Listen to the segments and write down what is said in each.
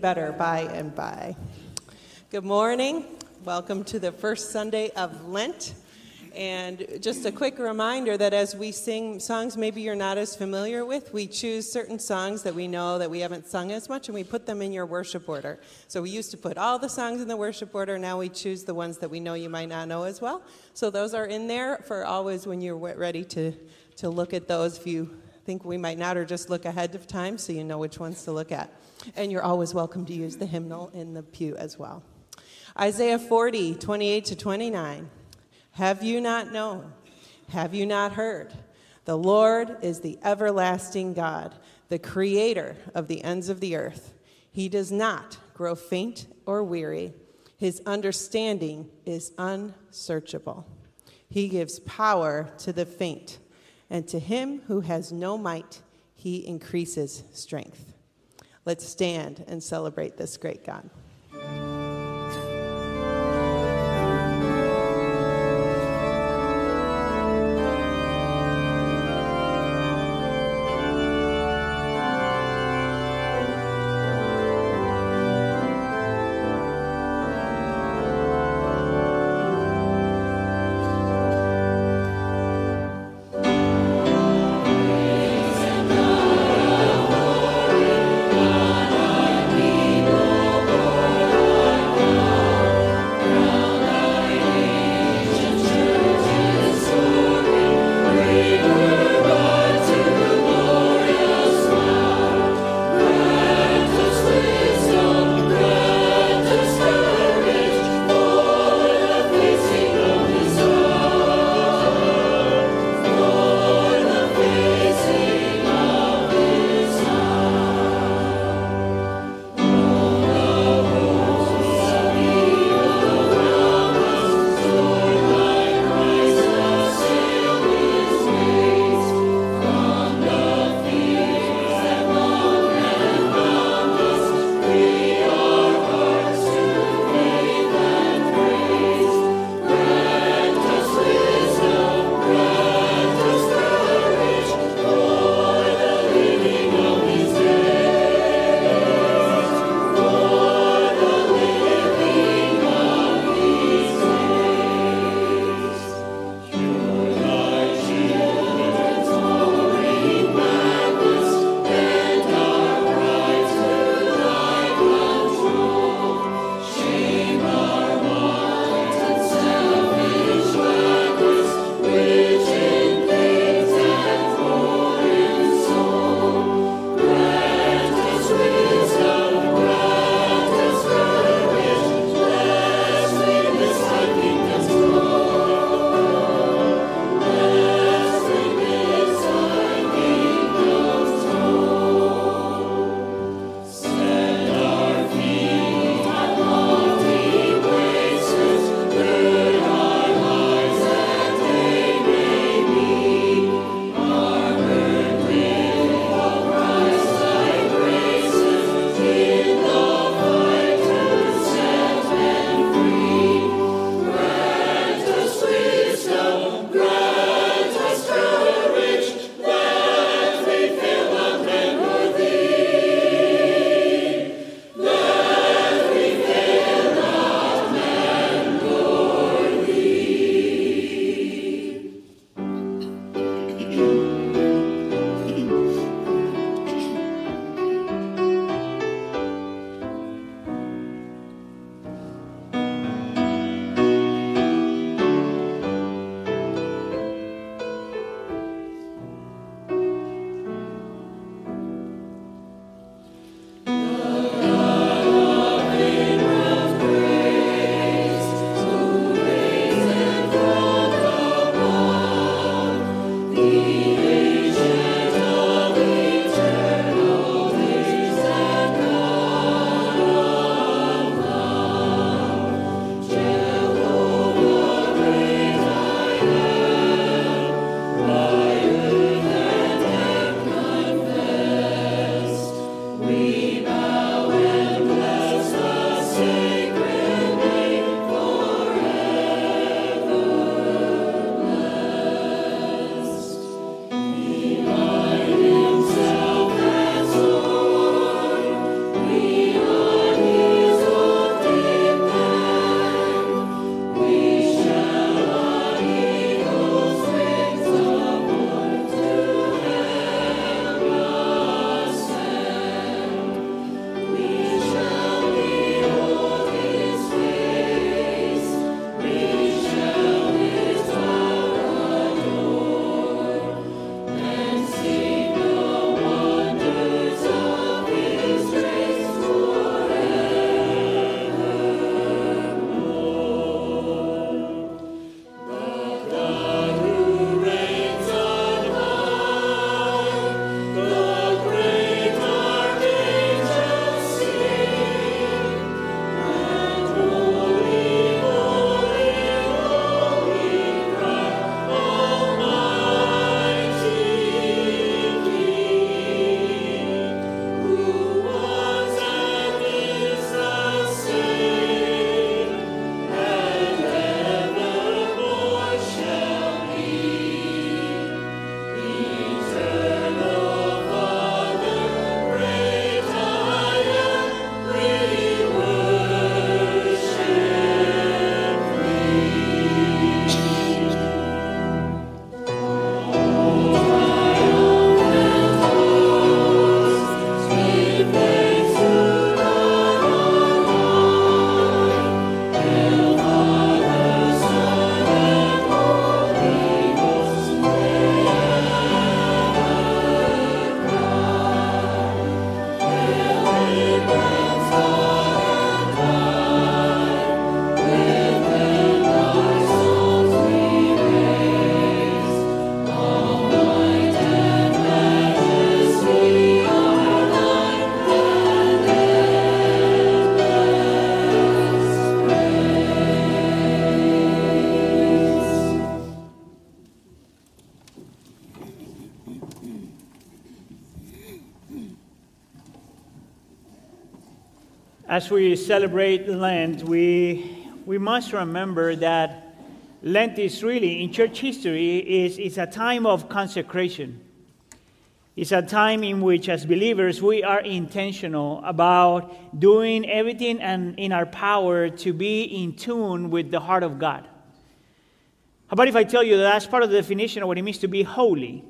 better by and by. Good morning. Welcome to the first Sunday of Lent. And just a quick reminder that as we sing songs maybe you're not as familiar with, we choose certain songs that we know that we haven't sung as much and we put them in your worship order. So we used to put all the songs in the worship order, now we choose the ones that we know you might not know as well. So those are in there for always when you're ready to, to look at those if you think we might not, or just look ahead of time so you know which ones to look at. And you're always welcome to use the hymnal in the pew as well. Isaiah 40, 28 to 29. Have you not known? Have you not heard? The Lord is the everlasting God, the creator of the ends of the earth. He does not grow faint or weary. His understanding is unsearchable. He gives power to the faint, and to him who has no might, he increases strength. Let's stand and celebrate this great God. As we celebrate Lent, we, we must remember that Lent is really, in church history, is, is a time of consecration. It's a time in which, as believers, we are intentional about doing everything and in our power to be in tune with the heart of God. How about if I tell you that that's part of the definition of what it means to be holy?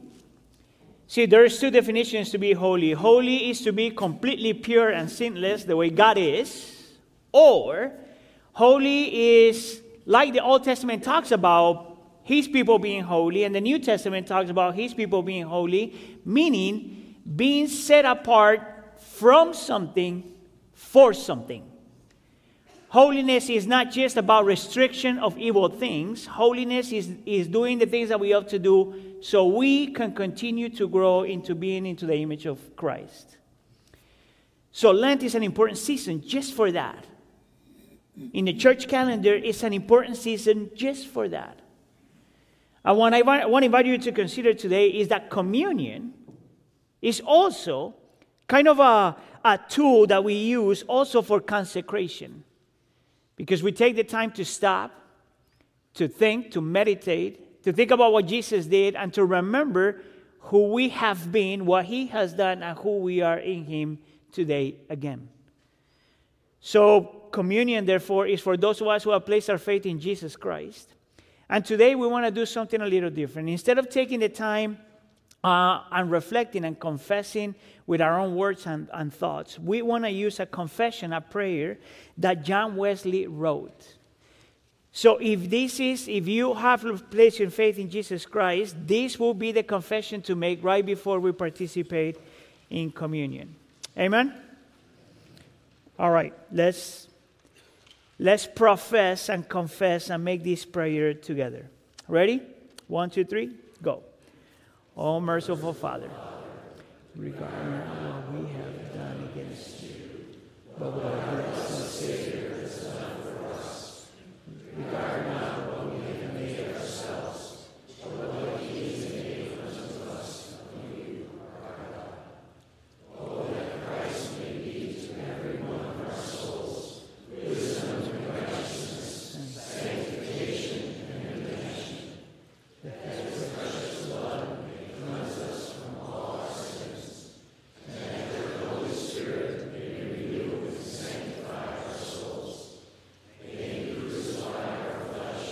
See, there's two definitions to be holy. Holy is to be completely pure and sinless, the way God is, or holy is like the Old Testament talks about his people being holy, and the New Testament talks about his people being holy, meaning being set apart from something for something. Holiness is not just about restriction of evil things. Holiness is, is doing the things that we have to do so we can continue to grow into being into the image of Christ. So Lent is an important season just for that. In the church calendar, it's an important season just for that. And what I want to invite you to consider today is that communion is also kind of a, a tool that we use also for consecration. Because we take the time to stop, to think, to meditate, to think about what Jesus did and to remember who we have been, what he has done, and who we are in him today again. So, communion, therefore, is for those of us who have placed our faith in Jesus Christ. And today we want to do something a little different. Instead of taking the time uh, and reflecting and confessing with our own words and, and thoughts, we want to use a confession, a prayer that John Wesley wrote. So if this is, if you have placed your faith in Jesus Christ, this will be the confession to make right before we participate in communion. Amen? All right, let's let's profess and confess and make this prayer together. Ready? One, two, three, go. Oh, merciful Father, regarding what we have done against you, but what our Savior regard not what we have made ourselves, but what he has made unto us of you, our God. Oh, that Christ may be to every one of our souls wisdom and righteousness, and sanctification and redemption, that his precious blood may cleanse us from all our sins, and that your Holy Spirit may renew and sanctify our souls. May you crucify our flesh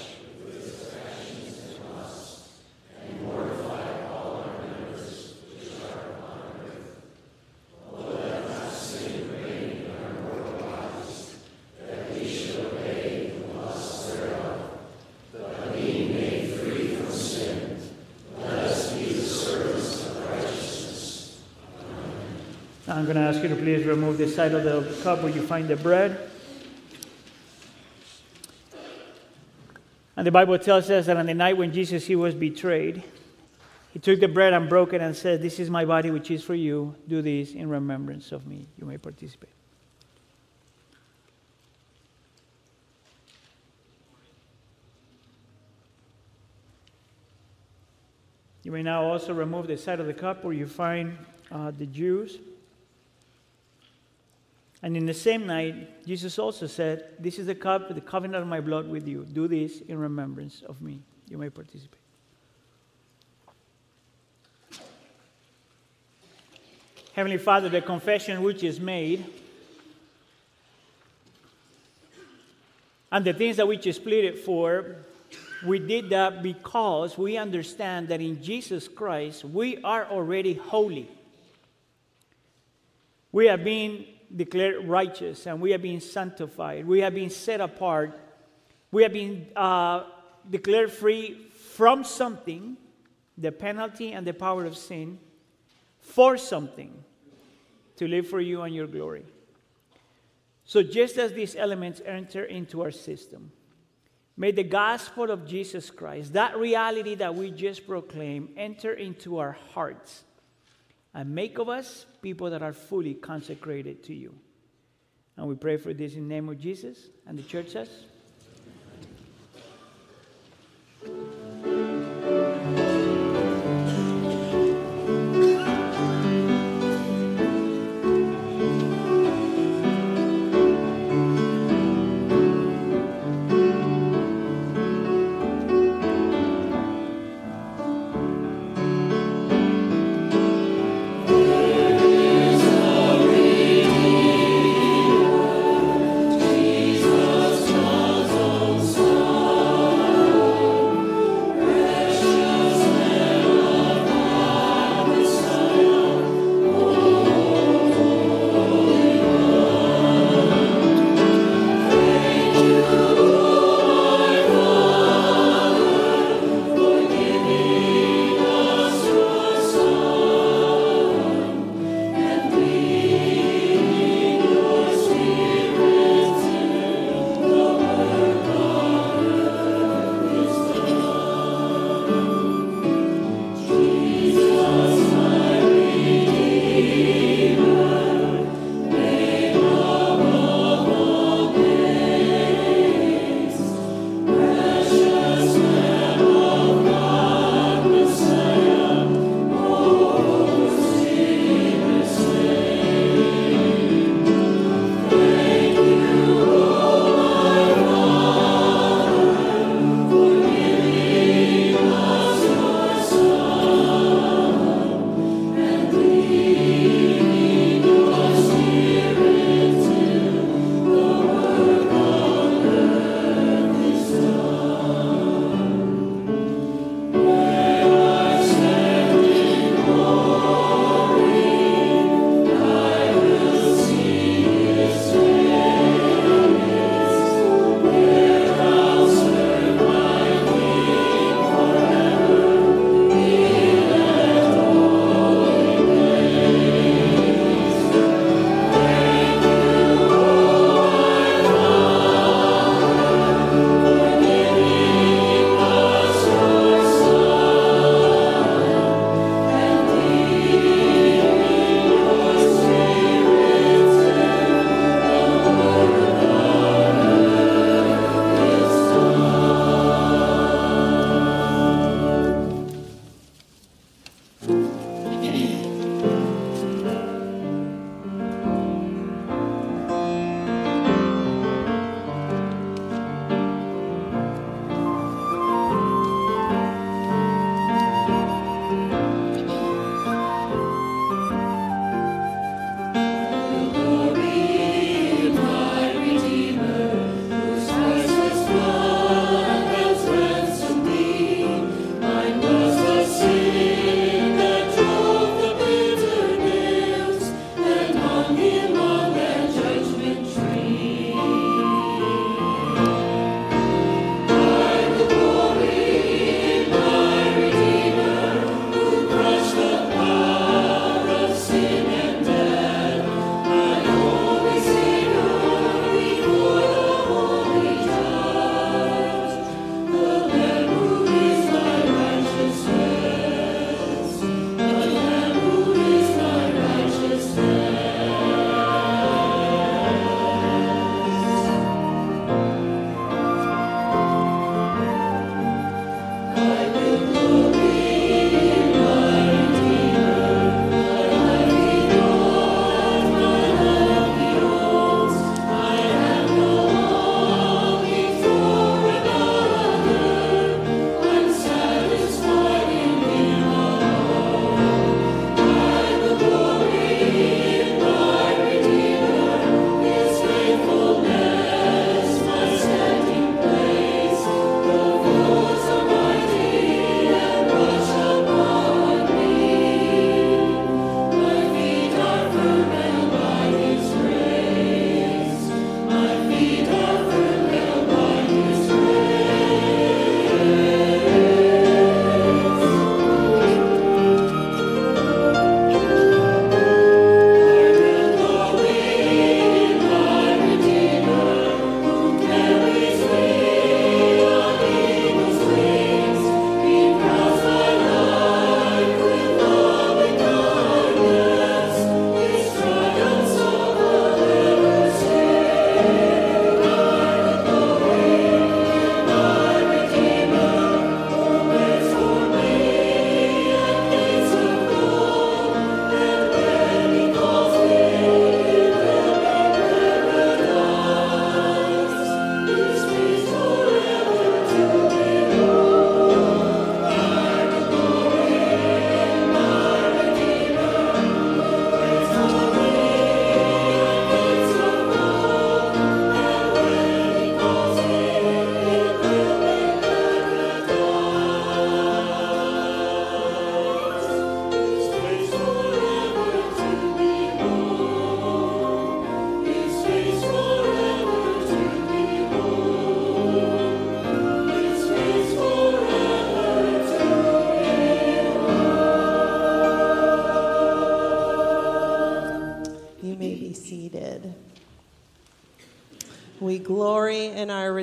with its affections and lusts, and mortify all our members which are upon earth. Oh, let not sin reign in our mortal bodies, that we should obey the lusts thereof. But being made free from sin, let us be the servants of righteousness. Now I'm going to ask you to please remove the side of the cup where you find the bread. And the Bible tells us that on the night when Jesus he was betrayed, he took the bread and broke it and said, This is my body which is for you. Do this in remembrance of me. You may participate. You may now also remove the side of the cup where you find uh, the juice. And in the same night, Jesus also said, This is the cup, the covenant of my blood with you. Do this in remembrance of me. You may participate. Heavenly Father, the confession which is made and the things that which is pleaded for, we did that because we understand that in Jesus Christ we are already holy. We have been declared righteous and we have been sanctified. We have been set apart. We have been uh, declared free from something, the penalty and the power of sin, for something to live for you and your glory. So, just as these elements enter into our system, may the gospel of Jesus Christ, that reality that we just proclaimed, enter into our hearts and make of us people that are fully consecrated to you. And we pray for this in the name of Jesus. And the church says,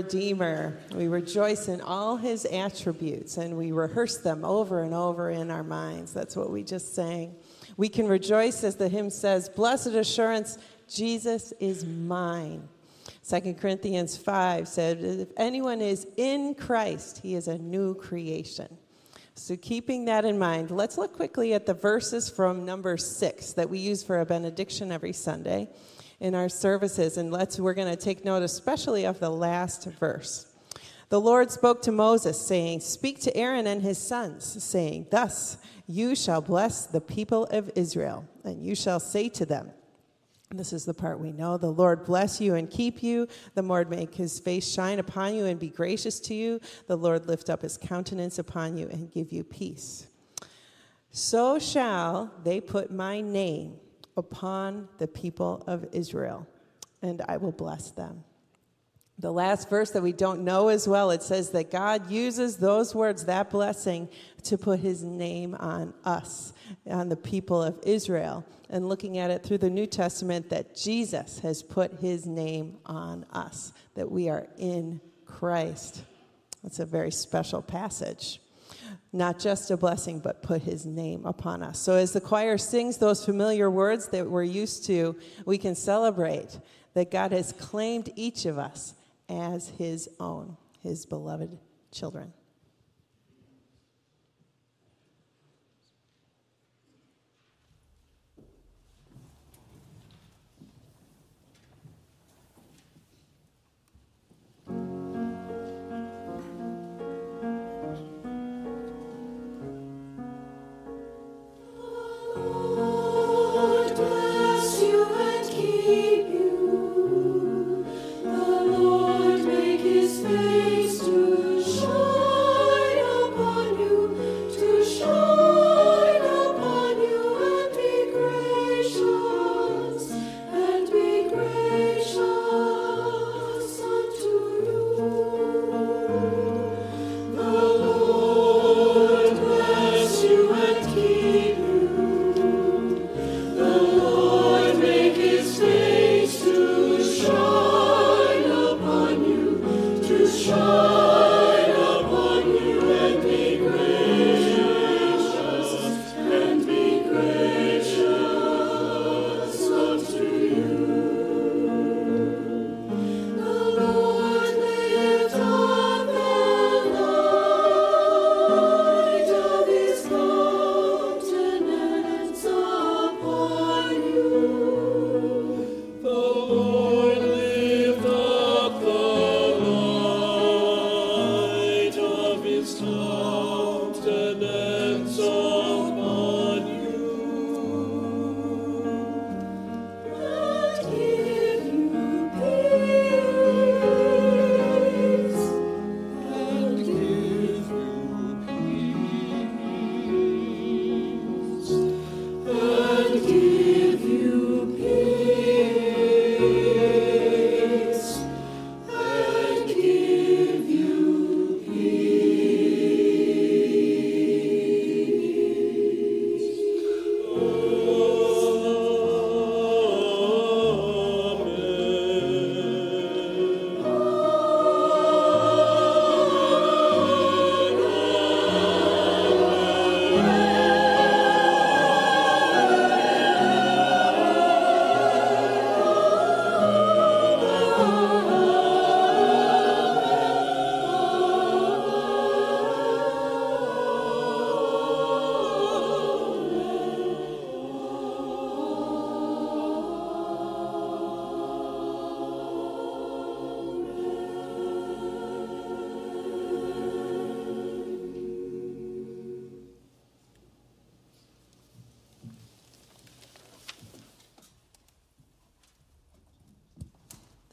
Redeemer. We rejoice in all his attributes and we rehearse them over and over in our minds. That's what we just sang. We can rejoice, as the hymn says, Blessed assurance, Jesus is mine. 2 Corinthians 5 said, If anyone is in Christ, he is a new creation. So, keeping that in mind, let's look quickly at the verses from number six that we use for a benediction every Sunday in our services. And let's, we're going to take note especially of the last verse. The Lord spoke to Moses, saying, Speak to Aaron and his sons, saying, Thus you shall bless the people of Israel, and you shall say to them, this is the part we know. The Lord bless you and keep you. The Lord make his face shine upon you and be gracious to you. The Lord lift up his countenance upon you and give you peace. So shall they put my name upon the people of Israel, and I will bless them. The last verse that we don't know as well, it says that God uses those words, that blessing, to put his name on us, on the people of Israel. And looking at it through the New Testament, that Jesus has put his name on us, that we are in Christ. That's a very special passage not just a blessing, but put his name upon us. So as the choir sings those familiar words that we're used to, we can celebrate that God has claimed each of us as his own, his beloved children.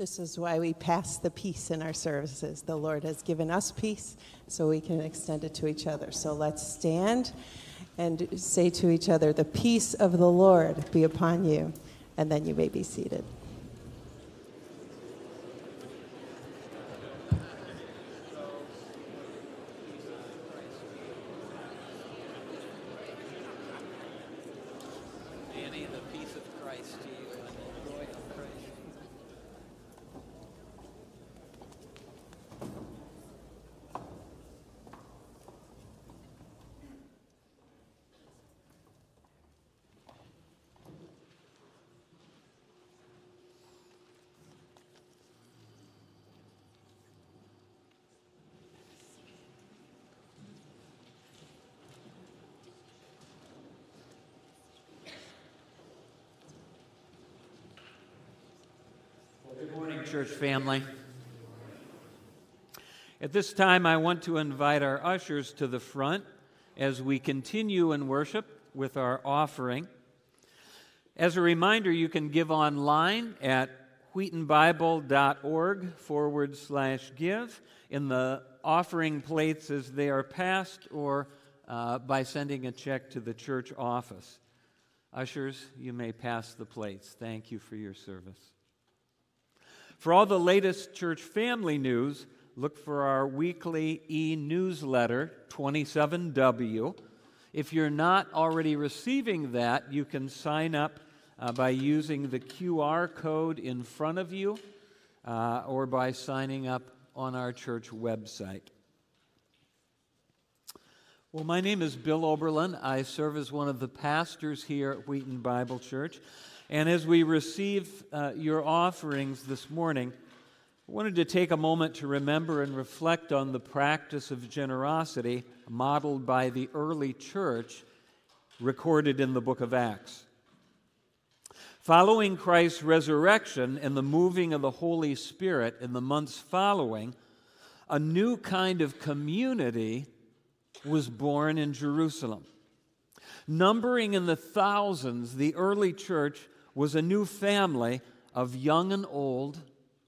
This is why we pass the peace in our services. The Lord has given us peace so we can extend it to each other. So let's stand and say to each other, The peace of the Lord be upon you. And then you may be seated. Church family. At this time, I want to invite our ushers to the front as we continue in worship with our offering. As a reminder, you can give online at wheatonbible.org forward slash give in the offering plates as they are passed or uh, by sending a check to the church office. Ushers, you may pass the plates. Thank you for your service. For all the latest church family news, look for our weekly e newsletter, 27W. If you're not already receiving that, you can sign up uh, by using the QR code in front of you uh, or by signing up on our church website. Well, my name is Bill Oberlin. I serve as one of the pastors here at Wheaton Bible Church. And as we receive uh, your offerings this morning, I wanted to take a moment to remember and reflect on the practice of generosity modeled by the early church recorded in the book of Acts. Following Christ's resurrection and the moving of the Holy Spirit in the months following, a new kind of community was born in Jerusalem. Numbering in the thousands, the early church was a new family of young and old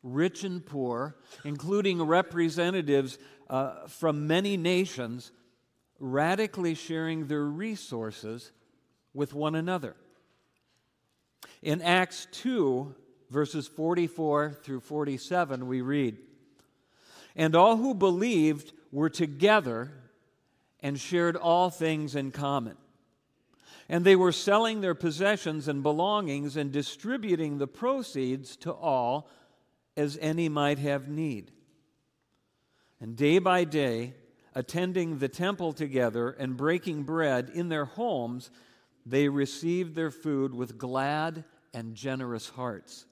rich and poor, including representatives uh, from many nations, radically sharing their resources with one another. In Acts 2, verses 44 through 47, we read, And all who believed were together and shared all things in common. And they were selling their possessions and belongings and distributing the proceeds to all as any might have need. And day by day, attending the temple together and breaking bread in their homes, they received their food with glad and generous hearts,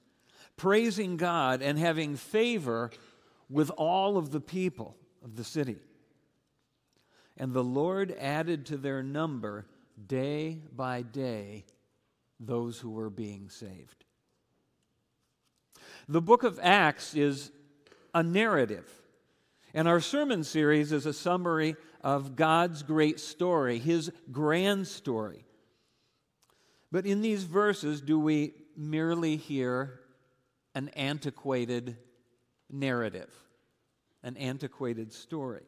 praising God and having favor with all of the people of the city. And the Lord added to their number day by day those who were being saved. The book of Acts is a narrative, and our sermon series is a summary of God's great story, his grand story. But in these verses, do we merely hear an antiquated narrative, an antiquated story?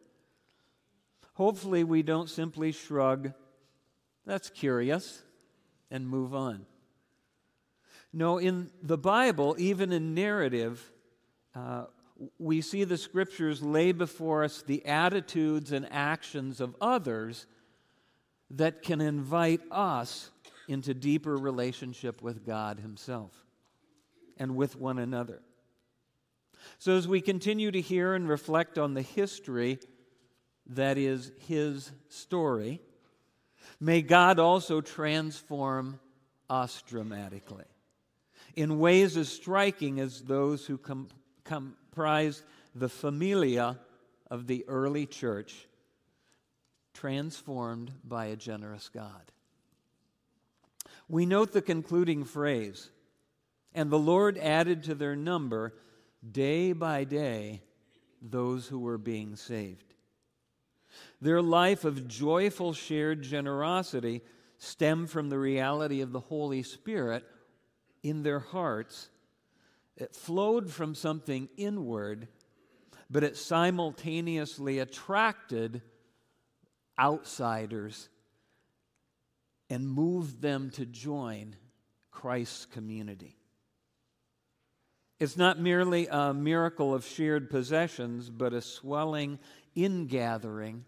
Hopefully, we don't simply shrug, that's curious, and move on. No, in the Bible, even in narrative, uh, we see the scriptures lay before us the attitudes and actions of others that can invite us into deeper relationship with God Himself and with one another. So, as we continue to hear and reflect on the history that is His story, may God also transform us dramatically in ways as striking as those who com- comprised the familia of the early church, transformed by a generous God. We note the concluding phrase, and the Lord added to their number day by day those who were being saved. Their life of joyful shared generosity stemmed from the reality of the Holy Spirit in their hearts. It flowed from something inward, but it simultaneously attracted outsiders and moved them to join Christ's community. It's not merely a miracle of shared possessions, but a swelling ingathering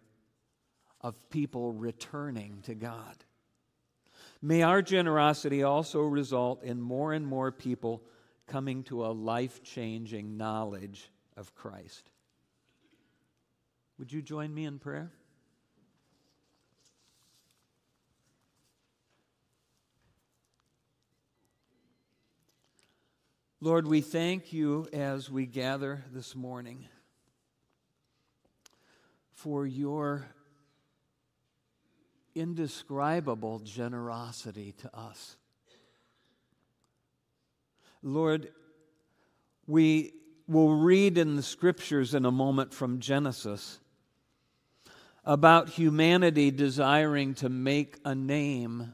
of people returning to God. May our generosity also result in more and more people coming to a life changing knowledge of Christ. Would you join me in prayer? Lord, we thank you as we gather this morning for your indescribable generosity to us. Lord, we will read in the scriptures in a moment from Genesis about humanity desiring to make a name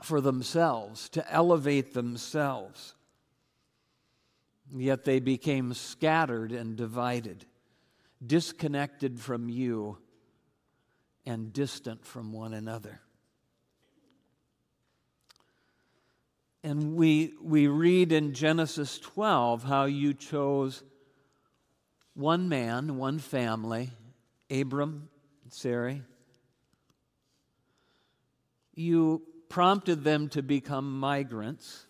for themselves, to elevate themselves. Yet they became scattered and divided, disconnected from you, and distant from one another. And we, we read in Genesis 12 how you chose one man, one family, Abram, Sarai. You prompted them to become migrants,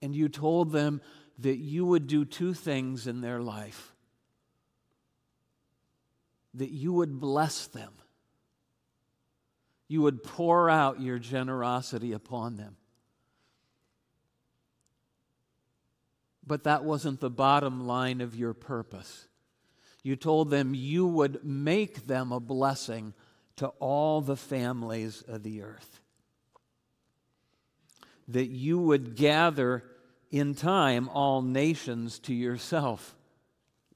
and you told them that you would do two things in their life that you would bless them you would pour out your generosity upon them. But that wasn't the bottom line of your purpose. You told them you would make them a blessing to all the families of the earth. That you would gather in time all nations to yourself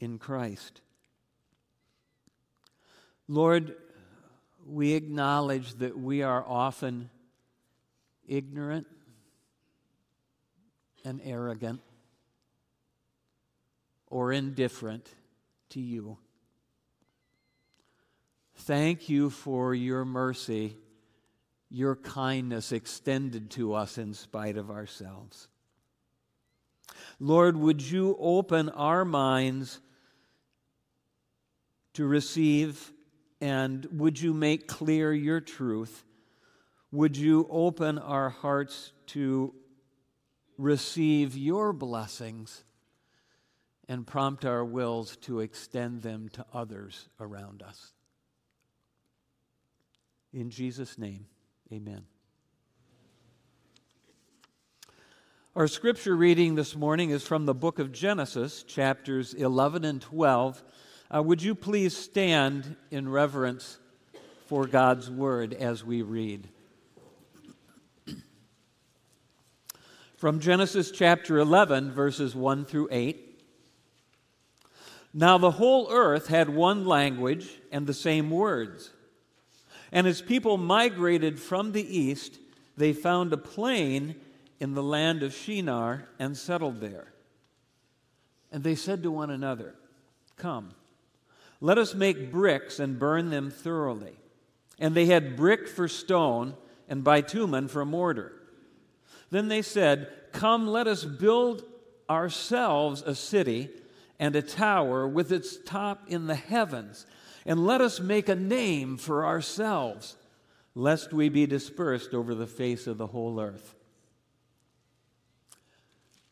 in Christ. Lord, we acknowledge that we are often ignorant and arrogant or indifferent to you. Thank you for your mercy, your kindness extended to us in spite of ourselves. Lord, would you open our minds to receive and would you make clear your truth? Would you open our hearts to receive your blessings and prompt our wills to extend them to others around us? In Jesus' name, amen. Our scripture reading this morning is from the book of Genesis, chapters 11 and 12 uh, would you please stand in reverence for God's word as we read? From Genesis chapter 11, verses 1 through 8. Now the whole earth had one language and the same words. And as people migrated from the east, they found a plain in the land of Shinar and settled there. And they said to one another, Come, let us make bricks and burn them thoroughly. And they had brick for stone and bitumen for mortar. Then they said, Come, let us build ourselves a city and a tower with its top in the heavens, and let us make a name for ourselves, lest we be dispersed over the face of the whole earth.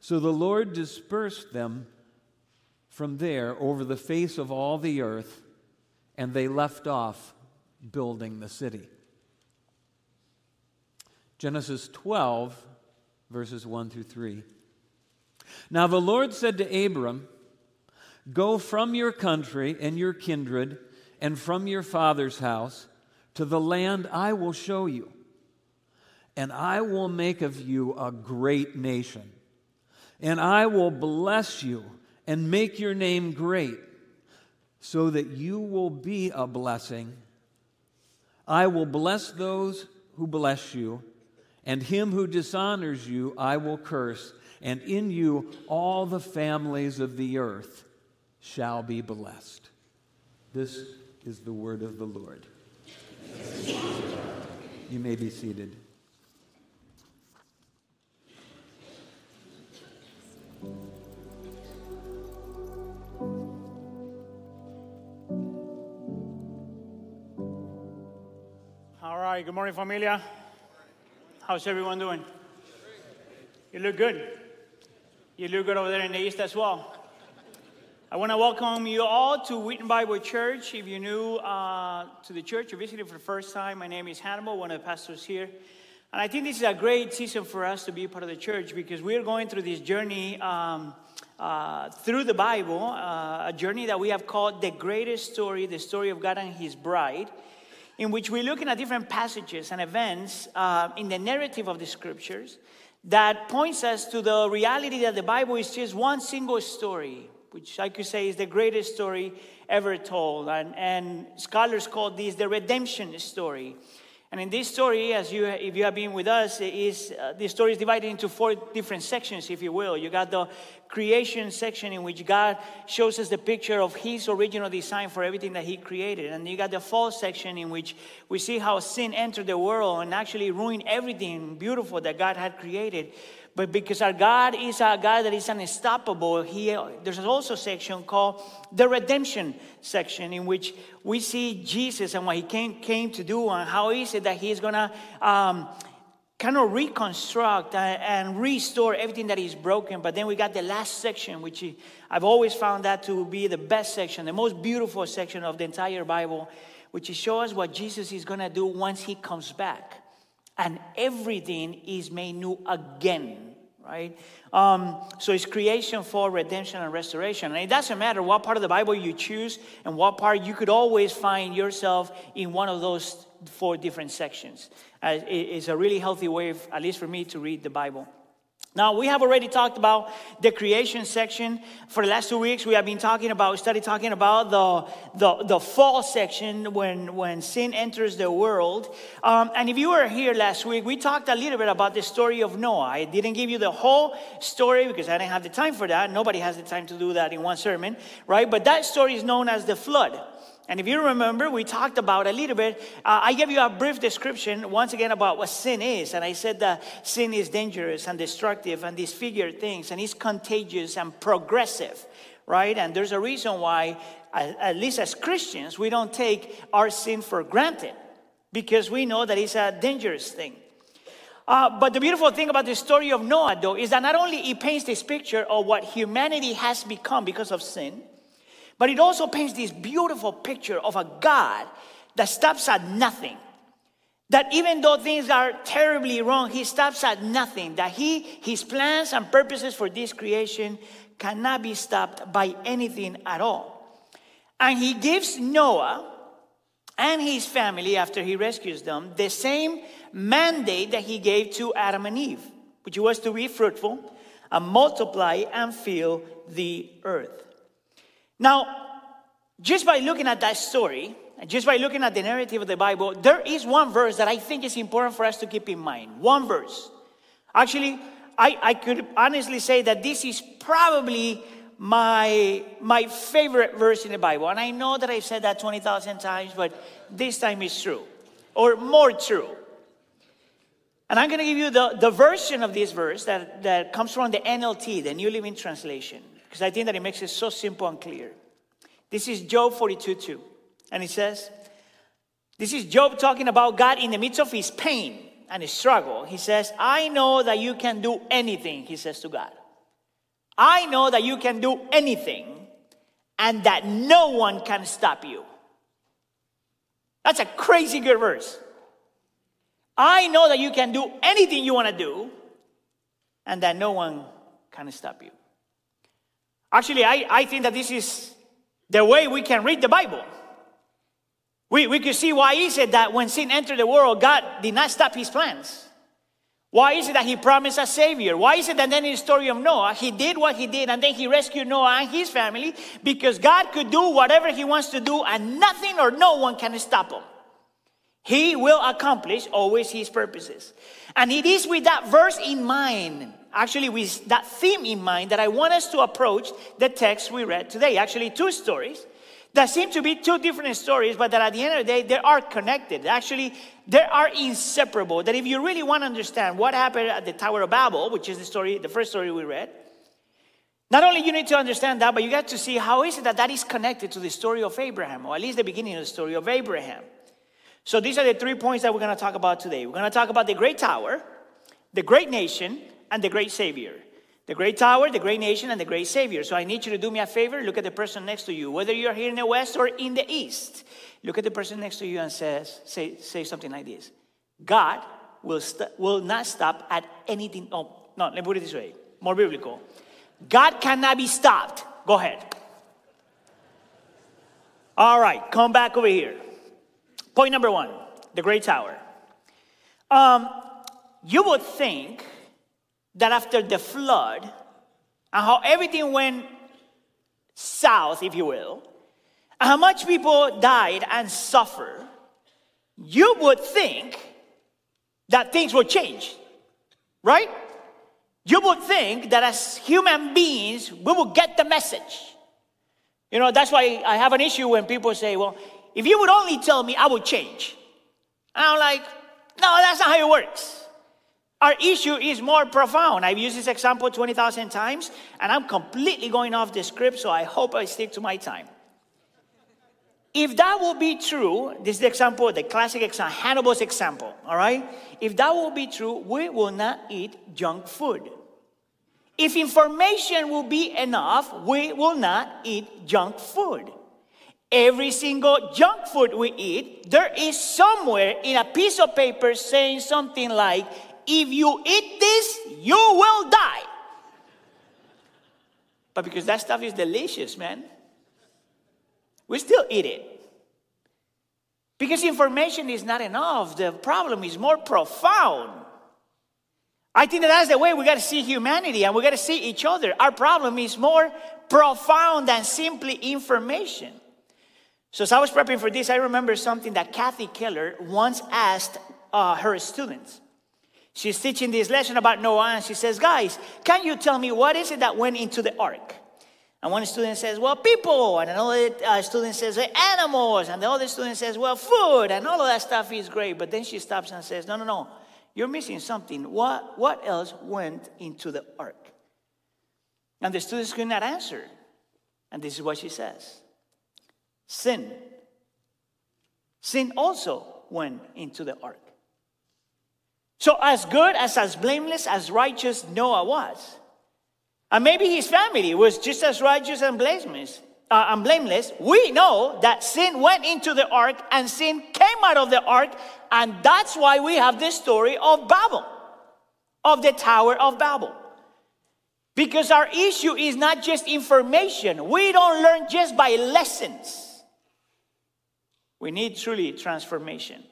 So the Lord dispersed them from there over the face of all the earth, and they left off building the city. Genesis 12, verses 1 through 3. Now the Lord said to Abram, Go from your country and your kindred and from your father's house to the land I will show you, and I will make of you a great nation and I will bless you and make your name great, so that you will be a blessing. I will bless those who bless you, and him who dishonors you I will curse, and in you all the families of the earth shall be blessed. This is the word of the Lord. You may be seated. Right, good morning, familia. How's everyone doing? You look good. You look good over there in the east as well. I want to welcome you all to Wheaton Bible Church. If you're new uh, to the church or visiting for the first time, my name is Hannibal, one of the pastors here. And I think this is a great season for us to be part of the church because we're going through this journey um, uh, through the Bible, uh, a journey that we have called the greatest story, the story of God and His bride, in which we're looking at different passages and events uh, in the narrative of the scriptures that points us to the reality that the Bible is just one single story which I could say is the greatest story ever told. And, and scholars call this the redemption story. And in this story, as you, if you have been with us, is uh, the story is divided into four different sections, if you will. You got the creation section in which God shows us the picture of His original design for everything that He created, and you got the fall section in which we see how sin entered the world and actually ruined everything beautiful that God had created. But because our God is a God that is unstoppable, he, there's also a section called the redemption section in which we see Jesus and what he came, came to do and how is it that he's going to um, kind of reconstruct and restore everything that is broken. But then we got the last section, which I've always found that to be the best section, the most beautiful section of the entire Bible, which shows what Jesus is going to do once he comes back and everything is made new again right? Um, so it's creation, for redemption, and restoration. And it doesn't matter what part of the Bible you choose and what part, you could always find yourself in one of those four different sections. Uh, it's a really healthy way, at least for me, to read the Bible. Now, we have already talked about the creation section. For the last two weeks, we have been talking about, study talking about the, the, the fall section when, when sin enters the world. Um, and if you were here last week, we talked a little bit about the story of Noah. I didn't give you the whole story because I didn't have the time for that. Nobody has the time to do that in one sermon, right? But that story is known as the flood. And if you remember, we talked about a little bit. Uh, I gave you a brief description once again about what sin is. And I said that sin is dangerous and destructive and disfigured things, and it's contagious and progressive, right? And there's a reason why, at least as Christians, we don't take our sin for granted because we know that it's a dangerous thing. Uh, but the beautiful thing about the story of Noah, though, is that not only it paints this picture of what humanity has become because of sin, but it also paints this beautiful picture of a God that stops at nothing. That even though things are terribly wrong, he stops at nothing. That he, his plans and purposes for this creation cannot be stopped by anything at all. And he gives Noah and his family, after he rescues them, the same mandate that he gave to Adam and Eve, which was to be fruitful and multiply and fill the earth. Now, just by looking at that story, just by looking at the narrative of the Bible, there is one verse that I think is important for us to keep in mind. One verse. Actually, I, I could honestly say that this is probably my, my favorite verse in the Bible. And I know that I've said that 20,000 times, but this time it's true, or more true. And I'm going to give you the, the version of this verse that, that comes from the NLT, the New Living Translation because I think that it makes it so simple and clear. This is Job 42 2. And it says, This is Job talking about God in the midst of his pain and his struggle. He says, I know that you can do anything, he says to God. I know that you can do anything and that no one can stop you. That's a crazy good verse. I know that you can do anything you want to do and that no one can stop you. Actually, I, I think that this is the way we can read the Bible. We, we could see why is it that when sin entered the world, God did not stop his plans. Why is it that he promised a savior? Why is it that then in the story of Noah, he did what he did and then he rescued Noah and his family? Because God could do whatever he wants to do and nothing or no one can stop him. He will accomplish always his purposes. And it is with that verse in mind actually with that theme in mind that I want us to approach the text we read today. Actually, two stories that seem to be two different stories, but that at the end of the day, they are connected. Actually, they are inseparable. That if you really want to understand what happened at the Tower of Babel, which is the story, the first story we read, not only you need to understand that, but you got to see how is it that that is connected to the story of Abraham, or at least the beginning of the story of Abraham. So these are the three points that we're going to talk about today. We're going to talk about the great tower, the great nation, and the great Savior. The great tower, the great nation, and the great Savior. So I need you to do me a favor. Look at the person next to you, whether you're here in the West or in the East. Look at the person next to you and says, say, say something like this God will, st- will not stop at anything. Oh, no, let me put it this way more biblical. God cannot be stopped. Go ahead. All right, come back over here. Point number one the Great Tower. Um, you would think that after the flood and how everything went south, if you will, and how much people died and suffered, you would think that things would change, right? You would think that as human beings, we will get the message. You know, that's why I have an issue when people say, well, if you would only tell me, I would change. And I'm like, no, that's not how it works. Our issue is more profound. I've used this example 20,000 times, and I'm completely going off the script, so I hope I stick to my time. If that will be true, this is the example, the classic example, Hannibal's example, all right? If that will be true, we will not eat junk food. If information will be enough, we will not eat junk food. Every single junk food we eat, there is somewhere in a piece of paper saying something like, if you eat this, you will die. But because that stuff is delicious, man, we still eat it. Because information is not enough. The problem is more profound. I think that that's the way we got to see humanity and we got to see each other. Our problem is more profound than simply information. So, as I was prepping for this, I remember something that Kathy Keller once asked uh, her students. She's teaching this lesson about Noah, and she says, Guys, can you tell me what is it that went into the ark? And one student says, Well, people. And another uh, student says, Animals. And the other student says, Well, food. And all of that stuff is great. But then she stops and says, No, no, no. You're missing something. What, what else went into the ark? And the students could not answer. And this is what she says sin. Sin also went into the ark. So, as good as as blameless as righteous Noah was, and maybe his family was just as righteous and blameless, uh, and blameless, we know that sin went into the ark and sin came out of the ark, and that's why we have this story of Babel, of the Tower of Babel. Because our issue is not just information, we don't learn just by lessons. We need truly transformation.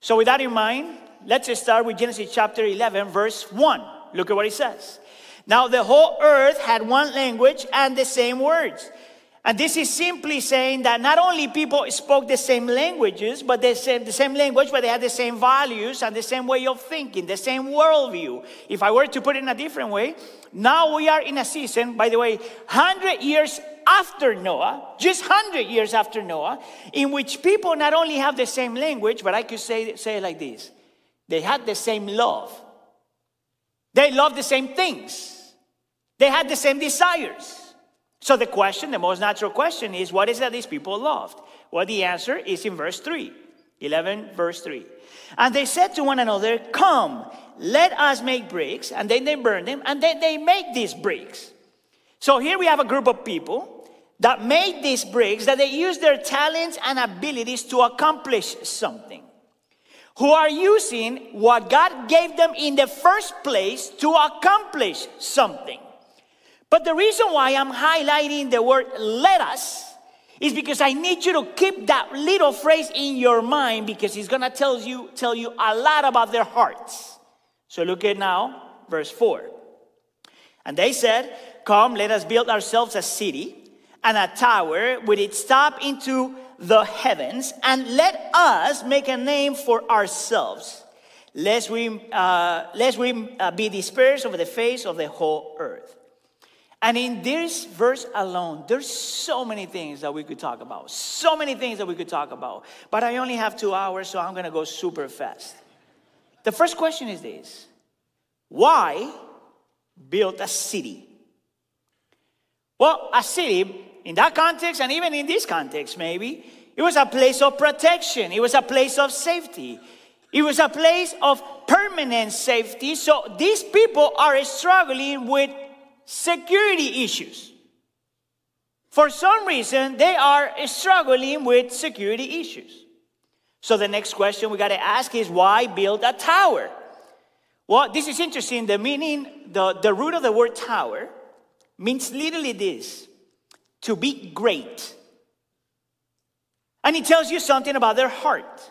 So, with that in mind, let's start with Genesis chapter 11, verse 1. Look at what it says. Now, the whole earth had one language and the same words. And this is simply saying that not only people spoke the same languages, but the same, the same language, but they had the same values and the same way of thinking, the same worldview. If I were to put it in a different way, now we are in a season, by the way, 100 years after Noah, just 100 years after Noah, in which people not only have the same language, but I could say, say it like this they had the same love. They loved the same things. They had the same desires. So the question, the most natural question is what is that these people loved? Well, the answer is in verse 3. 11, verse 3. And they said to one another, Come, let us make bricks. And then they burn them, and then they make these bricks. So here we have a group of people that made these bricks, that they use their talents and abilities to accomplish something. Who are using what God gave them in the first place to accomplish something. But the reason why I'm highlighting the word let us is because I need you to keep that little phrase in your mind because it's to tell you tell you a lot about their hearts. So look at now verse 4. And they said, "Come, let us build ourselves a city and a tower with its top into the heavens and let us make a name for ourselves." Lest we, uh, lest we uh, be dispersed over the face of the whole earth. And in this verse alone, there's so many things that we could talk about. So many things that we could talk about. But I only have two hours, so I'm to go super fast. The first question is this Why build a city? Well, a city, in that context, and even in this context, maybe, it was a place of protection, it was a place of safety, it was a place of permanent safety. So these people are struggling with security issues. For some reason, they are struggling with security issues. So the next question we got to ask is why build a tower? Well, this is interesting. The meaning, the, the root of the word tower means literally this to be great. And it tells you something about their heart.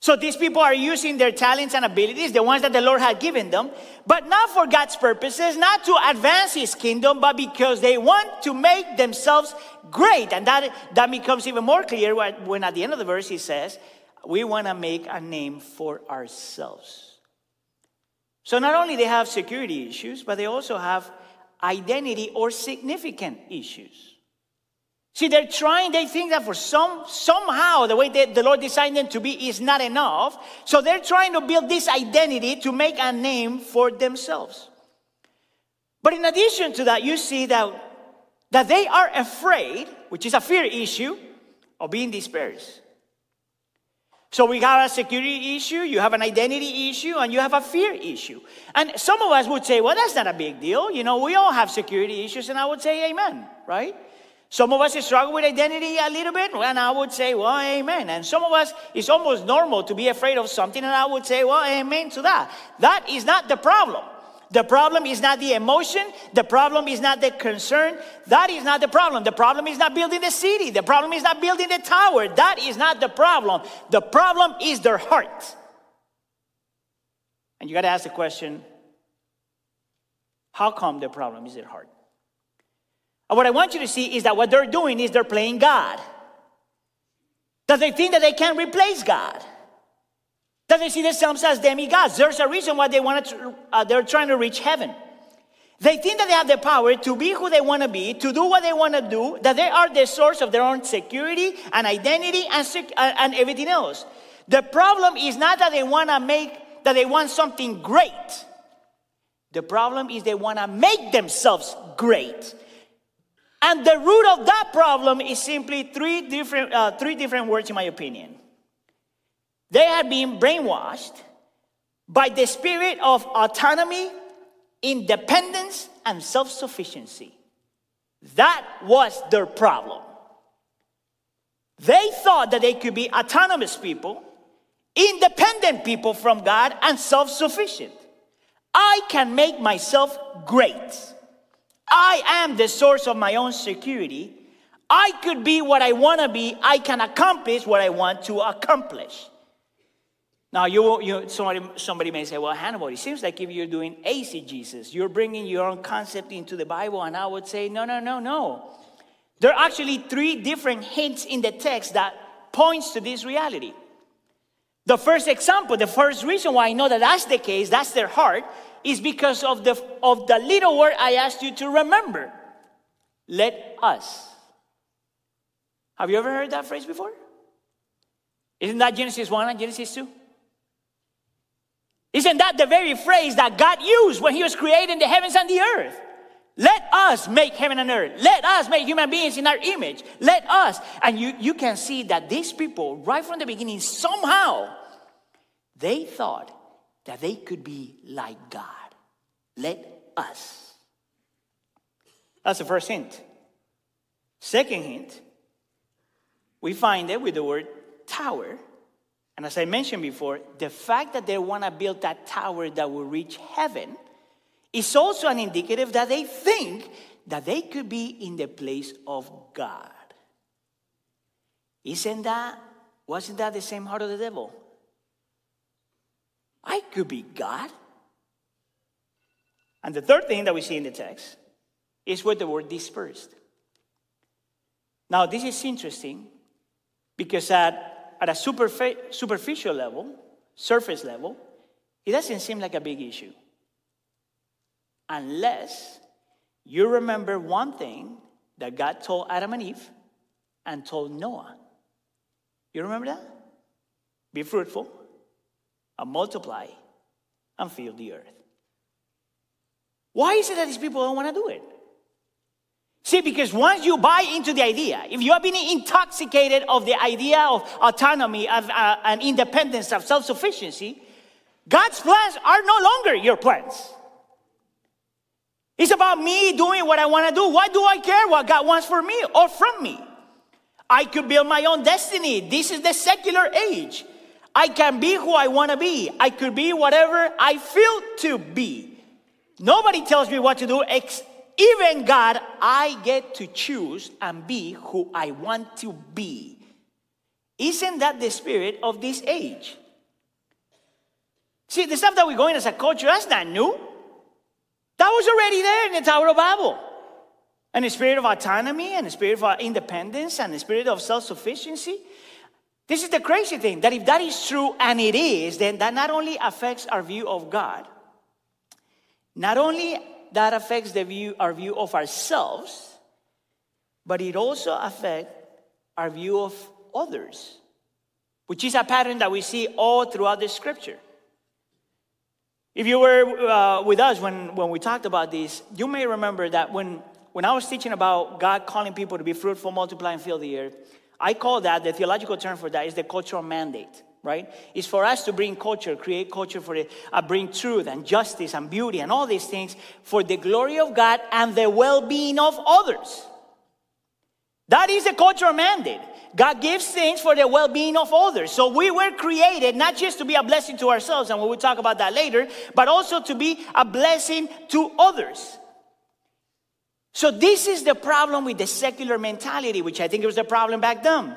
So these people are using their talents and abilities, the ones that the Lord had given them, but not for God's purposes, not to advance his kingdom, but because they want to make themselves great. And that, that becomes even more clear when at the end of the verse he says, we want to make a name for ourselves. So not only they have security issues, but they also have identity or significant issues. See, they're trying, they think that for some, somehow the way that the Lord designed them to be is not enough. So they're trying to build this identity to make a name for themselves. But in addition to that, you see that, that they are afraid, which is a fear issue, of being dispersed. So we have a security issue, you have an identity issue, and you have a fear issue. And some of us would say, well, that's not a big deal. You know, we all have security issues, and I would say, amen, right? Some of us struggle with identity a little bit, and I would say, well, amen. And some of us, it's almost normal to be afraid of something, and I would say, well, amen to that. That is not the problem. The problem is not the emotion. The problem is not the concern. That is not the problem. The problem is not building the city. The problem is not building the tower. That is not the problem. The problem is their heart. And you got to ask the question how come the problem is their heart? And what I want you to see is that what they're doing is they're playing God. That they think that they can replace God. That they see themselves as demigods. There's a reason why they want to, uh, they're trying to reach heaven. They think that they have the power to be who they want to be, to do what they want to do, that they are the source of their own security and identity and, sec- uh, and everything else. The problem is not that they want to make, that they want something great. The problem is they want to make themselves great. And the root of that problem is simply three different, uh, three different words, in my opinion. They had been brainwashed by the spirit of autonomy, independence, and self sufficiency. That was their problem. They thought that they could be autonomous people, independent people from God, and self sufficient. I can make myself great. I am the source of my own security. I could be what I want to be. I can accomplish what I want to accomplish. Now, you, you, somebody, somebody may say, well, Hannibal, it seems like if you're doing eisegesis, you're bringing your own concept into the Bible. And I would say, no, no, no, no. There are actually three different hints in the text that points to this reality. The first example, the first reason why I know that that's the case, that's their heart, is because of the, of the little word I asked you to remember. Let us. Have you ever heard that phrase before? Isn't that Genesis 1 and Genesis 2? Isn't that the very phrase that God used when He was creating the heavens and the earth? Let us make heaven and earth. Let us make human beings in our image. Let us. And you, you can see that these people, right from the beginning, somehow, they thought that they could be like God. Let us. That's the first hint. Second hint, we find it with the word tower. And as I mentioned before, the fact that they want to build that tower that will reach heaven is also an indicative that they think that they could be in the place of God. Isn't that, wasn't that the same heart of the devil? I could be God. And the third thing that we see in the text is with the word dispersed. Now, this is interesting because at, at a superfi- superficial level, surface level, it doesn't seem like a big issue. Unless you remember one thing that God told Adam and Eve and told Noah. You remember that? Be fruitful and multiply and fill the earth. Why is it that these people don't want to do it? See, because once you buy into the idea, if you have been intoxicated of the idea of autonomy of, uh, and independence, of self sufficiency, God's plans are no longer your plans. It's about me doing what I want to do. Why do I care what God wants for me or from me? I could build my own destiny. This is the secular age. I can be who I want to be. I could be whatever I feel to be. Nobody tells me what to do, even God. I get to choose and be who I want to be. Isn't that the spirit of this age? See, the stuff that we're going as a culture, that's not new. That was already there in the Tower of Babel. And the spirit of autonomy, and the spirit of independence, and the spirit of self sufficiency. This is the crazy thing that if that is true, and it is, then that not only affects our view of God, not only that affects the view, our view of ourselves, but it also affects our view of others, which is a pattern that we see all throughout the scripture. If you were uh, with us when, when we talked about this, you may remember that when, when I was teaching about God calling people to be fruitful, multiply, and fill the earth, I call that, the theological term for that is the cultural mandate, right? It's for us to bring culture, create culture for it, uh, bring truth and justice and beauty and all these things for the glory of God and the well being of others. That is the cultural mandate. God gives things for the well being of others. So we were created not just to be a blessing to ourselves, and we will talk about that later, but also to be a blessing to others. So this is the problem with the secular mentality, which I think it was the problem back then.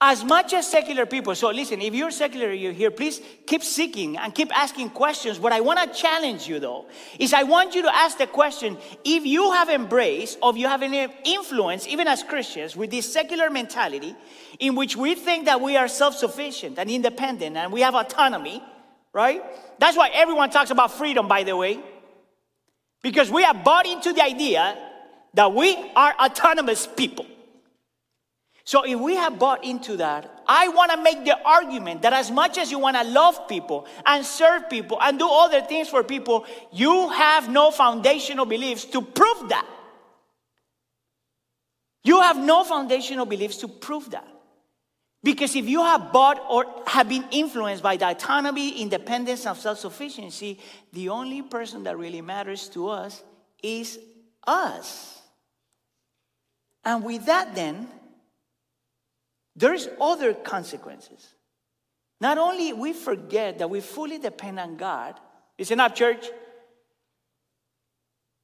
As much as secular people, so listen, if you're secular, you're here, please keep seeking and keep asking questions. What I want to challenge you though is I want you to ask the question if you have embraced or you have any influence, even as Christians, with this secular mentality in which we think that we are self sufficient and independent and we have autonomy, right? That's why everyone talks about freedom, by the way, because we have bought into the idea that we are autonomous people. So if we have bought into that, I want to make the argument that as much as you want to love people and serve people and do other things for people, you have no foundational beliefs to prove that. You have no foundational beliefs to prove that. Because if you have bought or have been influenced by autonomy, independence, and self sufficiency, the only person that really matters to us is us. And with that, then, there's other consequences. Not only we forget that we fully depend on God, listen up, church,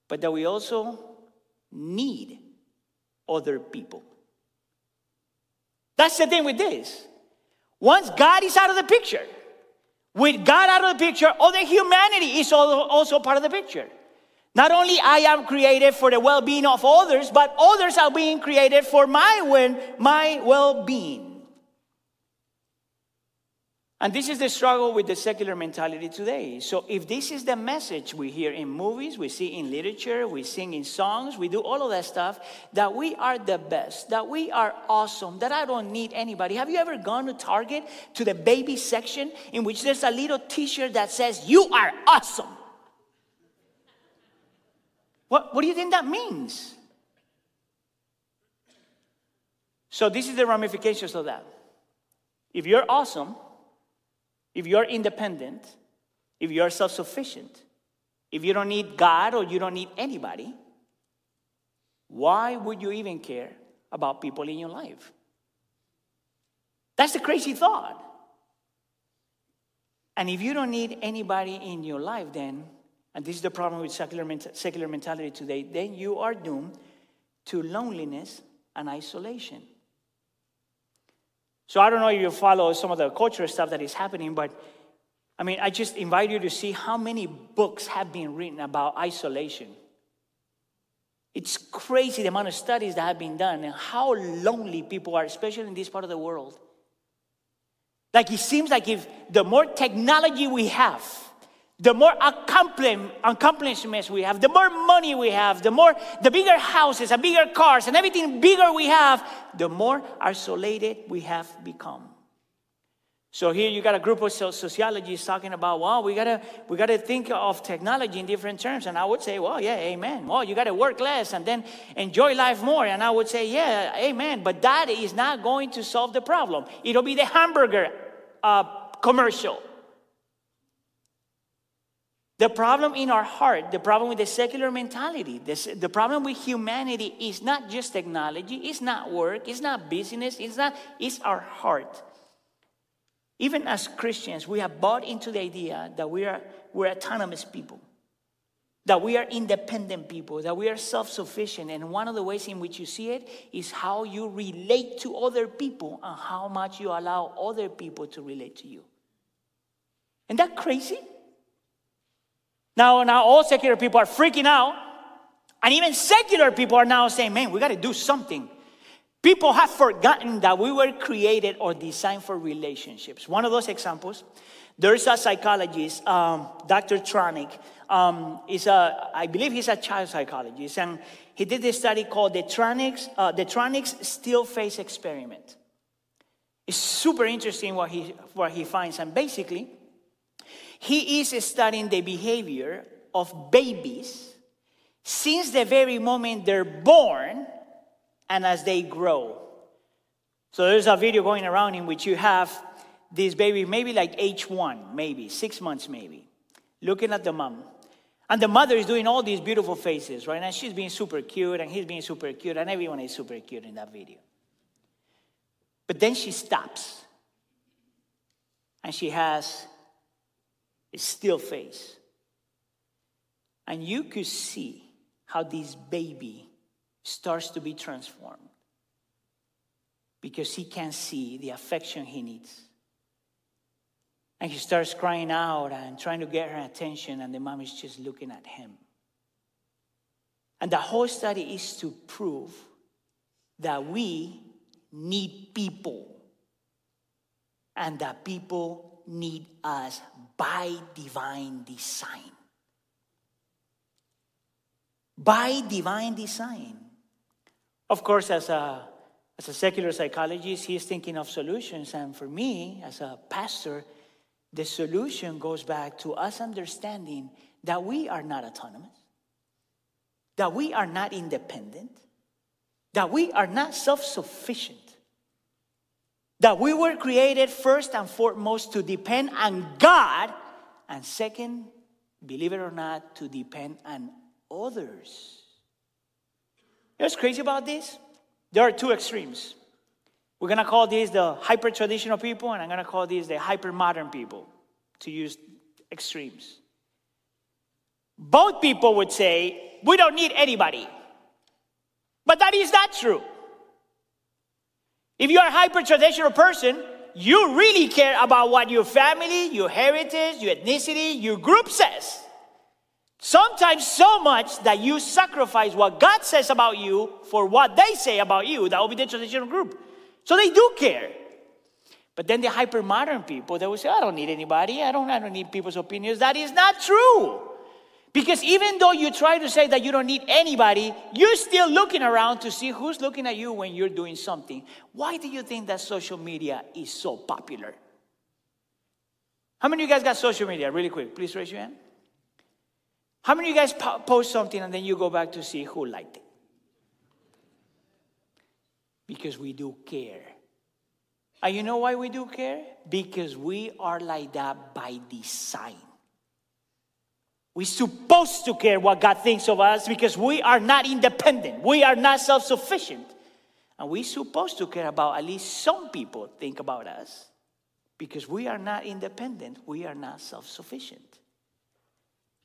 but that we also need other people. That's the thing with this. Once God is out of the picture, with God out of the picture, all the humanity is also part of the picture. Not only I am created for the well-being of others, but others are being created for my my well-being. And this is the struggle with the secular mentality today. So, if this is the message we hear in movies, we see in literature, we sing in songs, we do all of that stuff, that we are the best, that we are awesome, that I don't need anybody. Have you ever gone to Target to the baby section in which there's a little t shirt that says, You are awesome? What, what do you think that means? So, this is the ramifications of that. If you're awesome, if you're independent, if you're self sufficient, if you don't need God or you don't need anybody, why would you even care about people in your life? That's a crazy thought. And if you don't need anybody in your life, then and this is the problem with secular, secular mentality today, then you are doomed to loneliness and isolation. So I don't know if you follow some of the cultural stuff that is happening, but I mean, I just invite you to see how many books have been written about isolation. It's crazy the amount of studies that have been done and how lonely people are, especially in this part of the world. Like it seems like if the more technology we have, the more accomplishments we have, the more money we have, the more, the bigger houses and bigger cars and everything bigger we have, the more isolated we have become. So here you got a group of sociologists talking about, well, we gotta we gotta think of technology in different terms. And I would say, well, yeah, amen. Well, you gotta work less and then enjoy life more. And I would say, yeah, amen. But that is not going to solve the problem. It'll be the hamburger uh, commercial The problem in our heart, the problem with the secular mentality, the problem with humanity is not just technology, it's not work, it's not business, it's not, it's our heart. Even as Christians, we have bought into the idea that we are we're autonomous people, that we are independent people, that we are self sufficient. And one of the ways in which you see it is how you relate to other people and how much you allow other people to relate to you. Isn't that crazy? Now, now all secular people are freaking out. And even secular people are now saying, man, we got to do something. People have forgotten that we were created or designed for relationships. One of those examples, there's a psychologist, um, Dr. Tronick. Um, is a, I believe he's a child psychologist, and he did this study called the Tronick's, uh, the Tronick's still face experiment. It's super interesting what he, what he finds, and basically, he is studying the behavior of babies since the very moment they're born and as they grow. So there's a video going around in which you have this baby, maybe like age one, maybe six months, maybe, looking at the mom. And the mother is doing all these beautiful faces, right? And she's being super cute, and he's being super cute, and everyone is super cute in that video. But then she stops, and she has still face. And you could see how this baby starts to be transformed because he can see the affection he needs. And he starts crying out and trying to get her attention, and the mom is just looking at him. And the whole study is to prove that we need people and that people need us by divine design. By divine design. Of course, as a, as a secular psychologist, he's thinking of solutions. And for me, as a pastor, the solution goes back to us understanding that we are not autonomous, that we are not independent, that we are not self sufficient that we were created first and foremost to depend on God, and second, believe it or not, to depend on others. You know what's crazy about this? There are two extremes. We're gonna call these the hyper traditional people, and I'm gonna call these the hyper modern people, to use extremes. Both people would say, we don't need anybody. But that is not true. If you're a hyper traditional person, you really care about what your family, your heritage, your ethnicity, your group says. Sometimes so much that you sacrifice what God says about you for what they say about you. That will be the traditional group. So they do care. But then the hyper modern people, they will say, I don't need anybody. I don't, I don't need people's opinions. That is not true. Because even though you try to say that you don't need anybody, you're still looking around to see who's looking at you when you're doing something. Why do you think that social media is so popular? How many of you guys got social media? Really quick, please raise your hand. How many of you guys po- post something and then you go back to see who liked it? Because we do care. And you know why we do care? Because we are like that by design. We're supposed to care what God thinks of us because we are not independent. We are not self sufficient. And we're supposed to care about at least some people think about us because we are not independent. We are not self sufficient.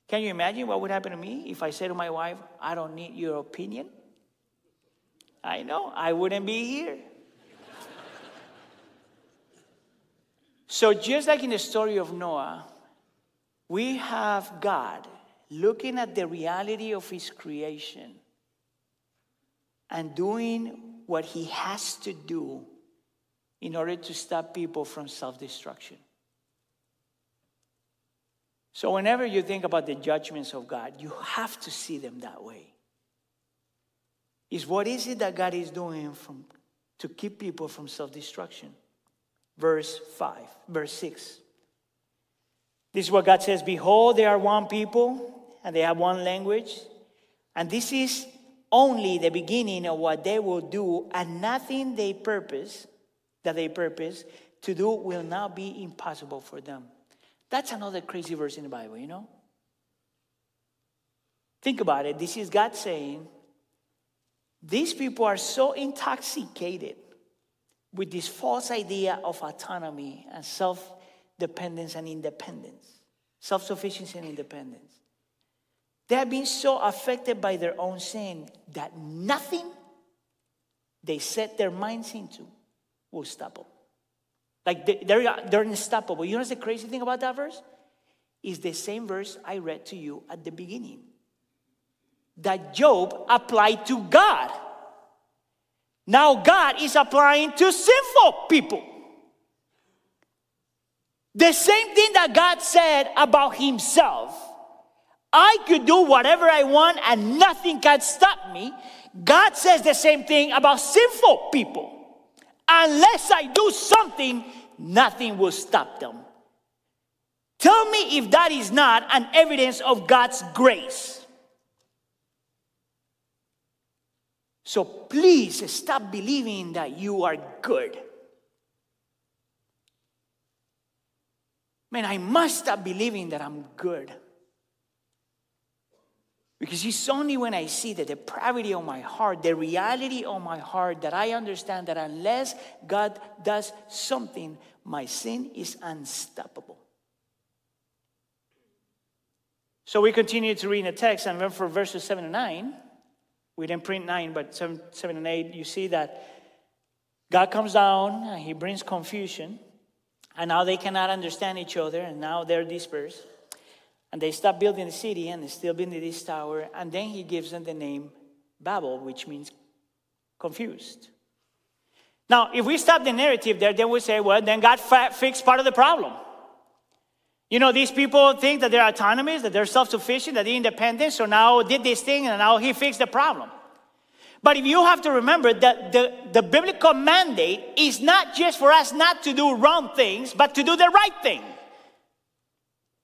Can you imagine what would happen to me if I said to my wife, I don't need your opinion? I know, I wouldn't be here. so, just like in the story of Noah, we have God looking at the reality of His creation and doing what He has to do in order to stop people from self destruction. So, whenever you think about the judgments of God, you have to see them that way. Is what is it that God is doing from, to keep people from self destruction? Verse 5, verse 6. This is what God says Behold, they are one people, and they have one language. And this is only the beginning of what they will do, and nothing they purpose, that they purpose to do, will now be impossible for them. That's another crazy verse in the Bible, you know? Think about it. This is God saying, these people are so intoxicated with this false idea of autonomy and self dependence and independence, self sufficiency and independence. They have been so affected by their own sin that nothing they set their minds into will stop them. Like they, they're, they're unstoppable. You know what's the crazy thing about that verse? Is the same verse I read to you at the beginning. That Job applied to God. Now God is applying to sinful people. The same thing that God said about Himself. I could do whatever I want and nothing can stop me. God says the same thing about sinful people. Unless I do something, nothing will stop them. Tell me if that is not an evidence of God's grace. So please stop believing that you are good. Man, I must stop believing that I'm good. Because it's only when I see the depravity of my heart, the reality of my heart, that I understand that unless God does something, my sin is unstoppable. So we continue to read the text, and then for verses 7 and 9, we didn't print 9, but 7, 7 and 8, you see that God comes down and he brings confusion, and now they cannot understand each other, and now they're dispersed. And they stop building the city, and they still building this tower, and then he gives them the name Babel, which means confused. Now, if we stop the narrative there, then we say, well, then God fixed part of the problem. You know, these people think that they're autonomous, that they're self sufficient, that they're independent, so now did this thing and now he fixed the problem. But if you have to remember that the, the biblical mandate is not just for us not to do wrong things, but to do the right thing.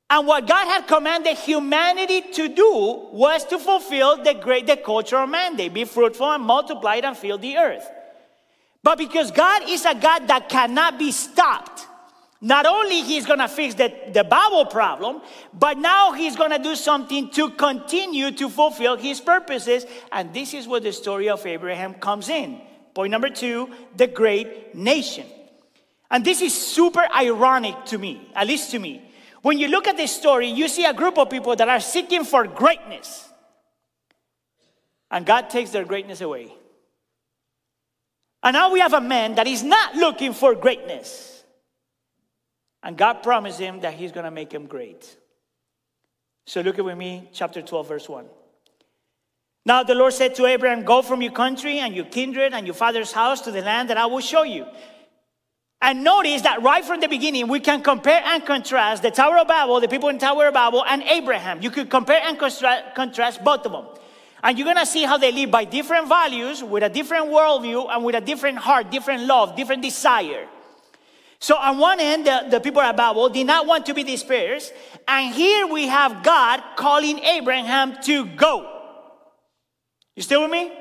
And what God had commanded humanity to do was to fulfill the great the cultural mandate be fruitful and multiply and fill the earth. But because God is a God that cannot be stopped, not only he's going to fix the, the Babel problem, but now he's going to do something to continue to fulfill his purposes. And this is where the story of Abraham comes in. Point number two the great nation. And this is super ironic to me, at least to me. When you look at this story, you see a group of people that are seeking for greatness. And God takes their greatness away. And now we have a man that is not looking for greatness. And God promised him that he's going to make him great. So look at with me, chapter 12, verse 1. Now the Lord said to Abraham, Go from your country and your kindred and your father's house to the land that I will show you. And notice that right from the beginning, we can compare and contrast the Tower of Babel, the people in Tower of Babel, and Abraham. You could compare and contrast both of them. And you're gonna see how they live by different values, with a different worldview, and with a different heart, different love, different desire. So on one end, the, the people at Babel did not want to be dispersed. And here we have God calling Abraham to go. You still with me?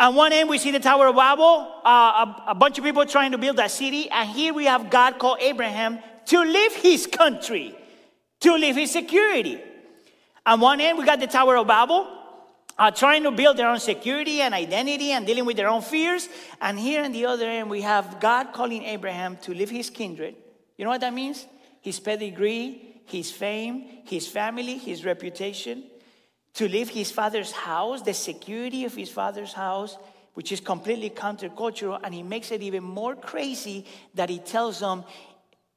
On one end, we see the Tower of Babel, uh, a, a bunch of people trying to build a city. And here we have God call Abraham to leave his country, to leave his security. On one end, we got the Tower of Babel, uh, trying to build their own security and identity and dealing with their own fears. And here on the other end, we have God calling Abraham to leave his kindred. You know what that means? His pedigree, his fame, his family, his reputation. To leave his father's house, the security of his father's house, which is completely countercultural. And he makes it even more crazy that he tells them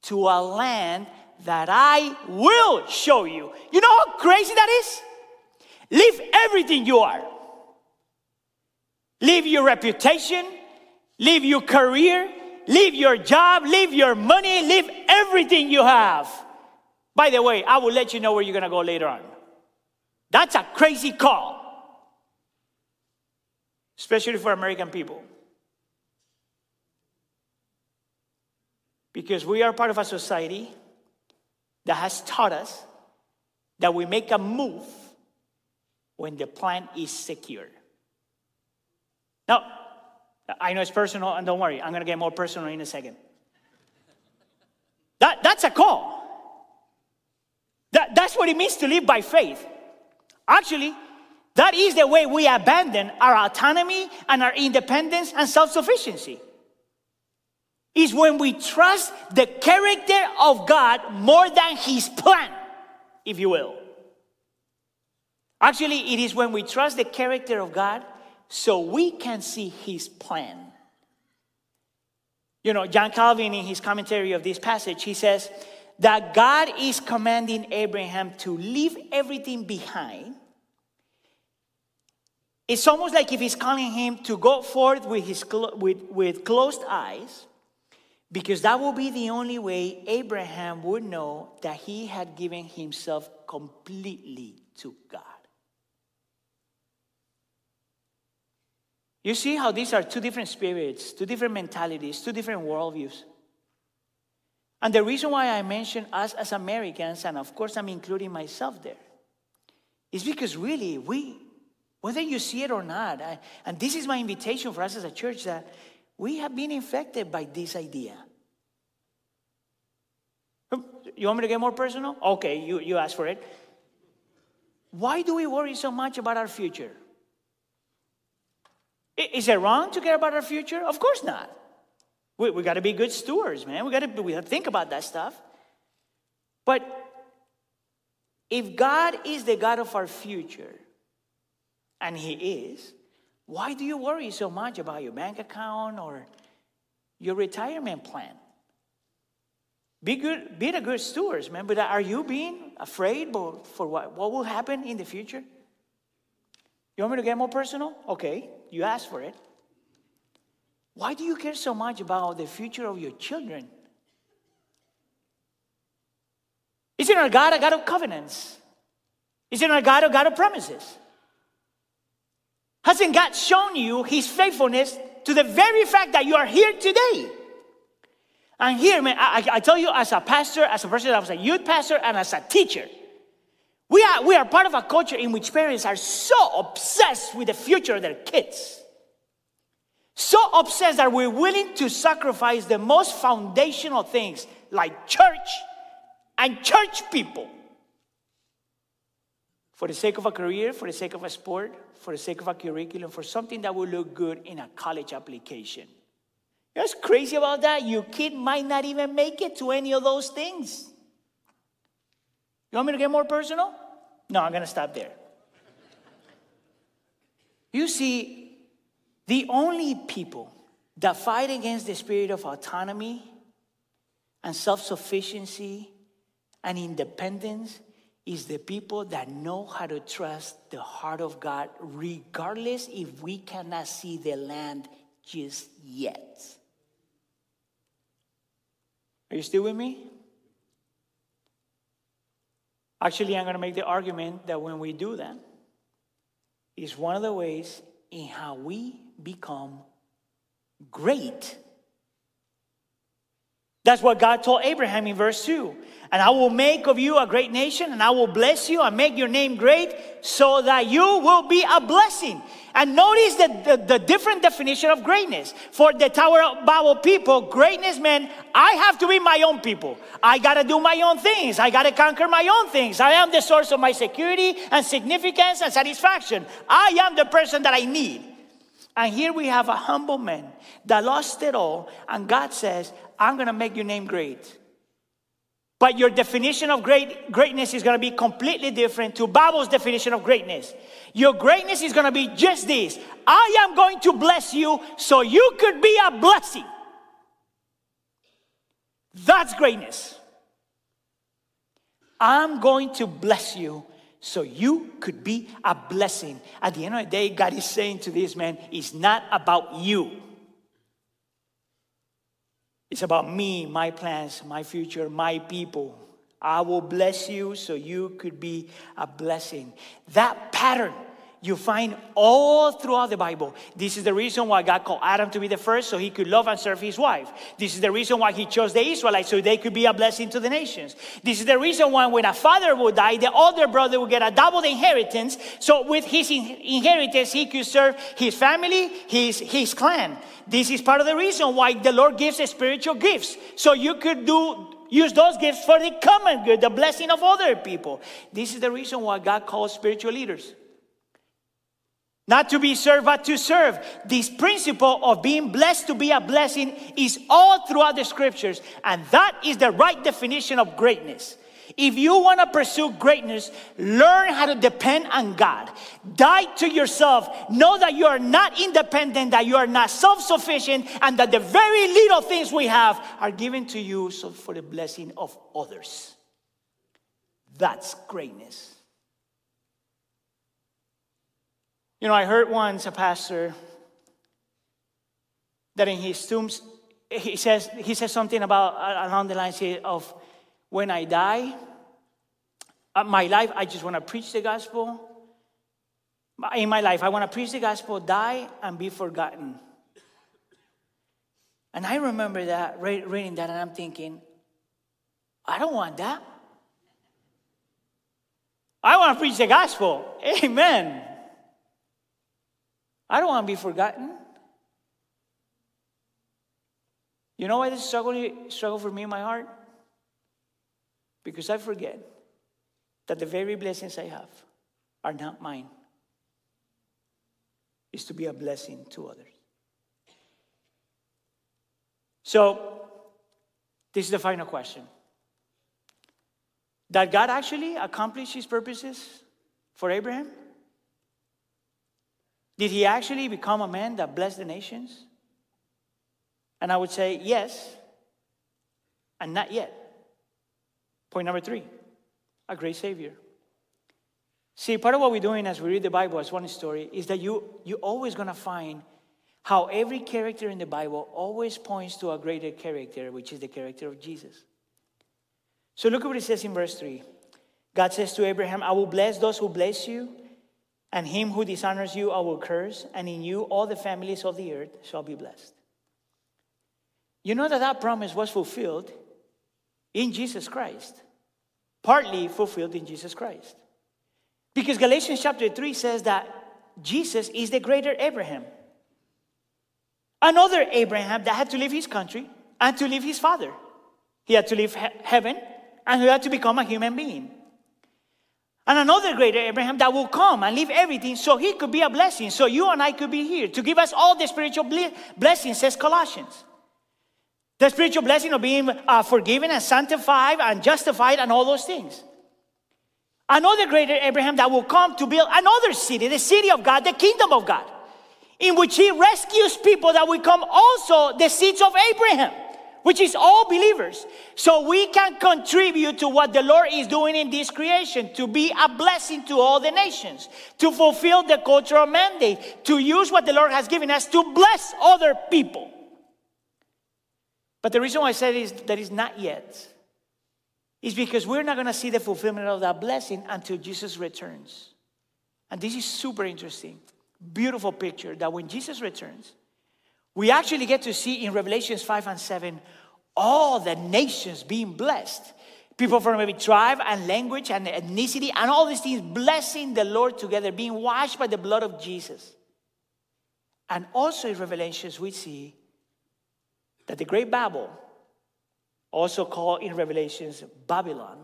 to a land that I will show you. You know how crazy that is? Leave everything you are. Leave your reputation, leave your career, leave your job, leave your money, leave everything you have. By the way, I will let you know where you're going to go later on. That's a crazy call, especially for American people. Because we are part of a society that has taught us that we make a move when the plan is secure. Now, I know it's personal, and don't worry, I'm going to get more personal in a second. That, that's a call. That, that's what it means to live by faith. Actually, that is the way we abandon our autonomy and our independence and self sufficiency. Is when we trust the character of God more than His plan, if you will. Actually, it is when we trust the character of God so we can see His plan. You know, John Calvin, in his commentary of this passage, he says that God is commanding Abraham to leave everything behind it's almost like if he's calling him to go forth with, his with, with closed eyes, because that will be the only way Abraham would know that he had given himself completely to God. You see how these are two different spirits, two different mentalities, two different worldviews. And the reason why I mention us as Americans, and of course I'm including myself there, is because really we whether you see it or not. I, and this is my invitation for us as a church that we have been infected by this idea. Oh, you want me to get more personal? Okay, you, you asked for it. Why do we worry so much about our future? Is it wrong to care about our future? Of course not. We, we got to be good stewards, man. We got to we gotta think about that stuff. But if God is the God of our future, and He is, why do you worry so much about your bank account or your retirement plan? Be good, be a good stewards, man. But are you being afraid for what, what will happen in the future? You want me to get more personal? Okay, you asked for it. Why do you care so much about the future of your children? Isn't our God a God of covenants? Isn't our God a God of promises? Hasn't God shown you his faithfulness to the very fact that you are here today? And here, man, I, I tell you, as a pastor, as a person that was a youth pastor, and as a teacher, we are, we are part of a culture in which parents are so obsessed with the future of their kids. So obsessed that we're willing to sacrifice the most foundational things like church and church people for the sake of a career, for the sake of a sport, for the sake of a curriculum, for something that will look good in a college application. You know what's crazy about that? Your kid might not even make it to any of those things. You want me to get more personal? No, I'm going to stop there. You see, the only people that fight against the spirit of autonomy and self sufficiency and independence is the people that know how to trust the heart of God, regardless if we cannot see the land just yet. Are you still with me? Actually, I'm going to make the argument that when we do that, it's one of the ways in how we become great. That's what God told Abraham in verse 2 and I will make of you a great nation, and I will bless you and make your name great, so that you will be a blessing. And notice the, the, the, different definition of greatness. For the Tower of Babel people, greatness meant I have to be my own people. I got to do my own things. I got to conquer my own things. I am the source of my security and significance and satisfaction. I am the person that I need. And here we have a humble man that lost it all, and God says, I'm going to make your name great. But your definition of great, greatness is going to be completely different to Babel's definition of greatness. Your greatness is going to be just this I am going to bless you so you could be a blessing. That's greatness. I'm going to bless you so you could be a blessing. At the end of the day, God is saying to this man, it's not about you. It's about me, my plans, my future, my people. I will bless you so you could be a blessing. That pattern you find all throughout the Bible. This is the reason why God called Adam to be the first so he could love and serve his wife. This is the reason why he chose the Israelites so they could be a blessing to the nations. This is the reason why when a father would die, the older brother would get a double inheritance. So with his inheritance, he could serve his family, his, his clan. This is part of the reason why the Lord gives spiritual gifts. So you could do use those gifts for the common good, the blessing of other people. This is the reason why God calls spiritual leaders. Not to be served, but to serve. This principle of being blessed to be a blessing is all throughout the scriptures, and that is the right definition of greatness. If you want to pursue greatness, learn how to depend on God. Die to yourself. Know that you are not independent, that you are not self sufficient, and that the very little things we have are given to you so for the blessing of others. That's greatness. You know, I heard once a pastor that in his tombs, he says, he says something about uh, along the lines of when I die, uh, my life, I just want to preach the gospel. In my life, I want to preach the gospel, die, and be forgotten. And I remember that, reading that, and I'm thinking, I don't want that. I want to preach the gospel. Amen. I don't want to be forgotten. You know why this struggle, struggle for me in my heart? Because I forget that the very blessings I have are not mine. Is to be a blessing to others. So, this is the final question. Did God actually accomplish his purposes for Abraham? Did he actually become a man that blessed the nations? And I would say yes, and not yet. Point number three a great Savior. See, part of what we're doing as we read the Bible as one story is that you, you're always going to find how every character in the Bible always points to a greater character, which is the character of Jesus. So look at what it says in verse 3. God says to Abraham, I will bless those who bless you and him who dishonors you I will curse, and in you all the families of the earth shall be blessed. You know that that promise was fulfilled in Jesus Christ, partly fulfilled in Jesus Christ. Because Galatians chapter 3 says that Jesus is the greater Abraham. Another Abraham that had to leave his country and to leave his father. He had to leave he- heaven and he had to become a human being. And another greater Abraham that will come and leave everything so he could be a blessing. So you and I could be here to give us all the spiritual blessings, says Colossians. The spiritual blessing of being uh, forgiven and sanctified and justified and all those things. Another greater Abraham that will come to build another city, the city of God, the kingdom of God, in which he rescues people that will come also the seeds of Abraham which is all believers. So we can contribute to what the Lord is doing in this creation, to be a blessing to all the nations, to fulfill the cultural mandate, to use what the Lord has given us to bless other people. But the reason why I said is that is not yet is because we're not going to see the fulfillment of that blessing until Jesus returns. And this is super interesting. Beautiful picture that when Jesus returns, we actually get to see in Revelations 5 and 7 all the nations being blessed. People from every tribe and language and ethnicity and all these things blessing the Lord together, being washed by the blood of Jesus. And also in Revelations, we see that the great Babel, also called in Revelations Babylon,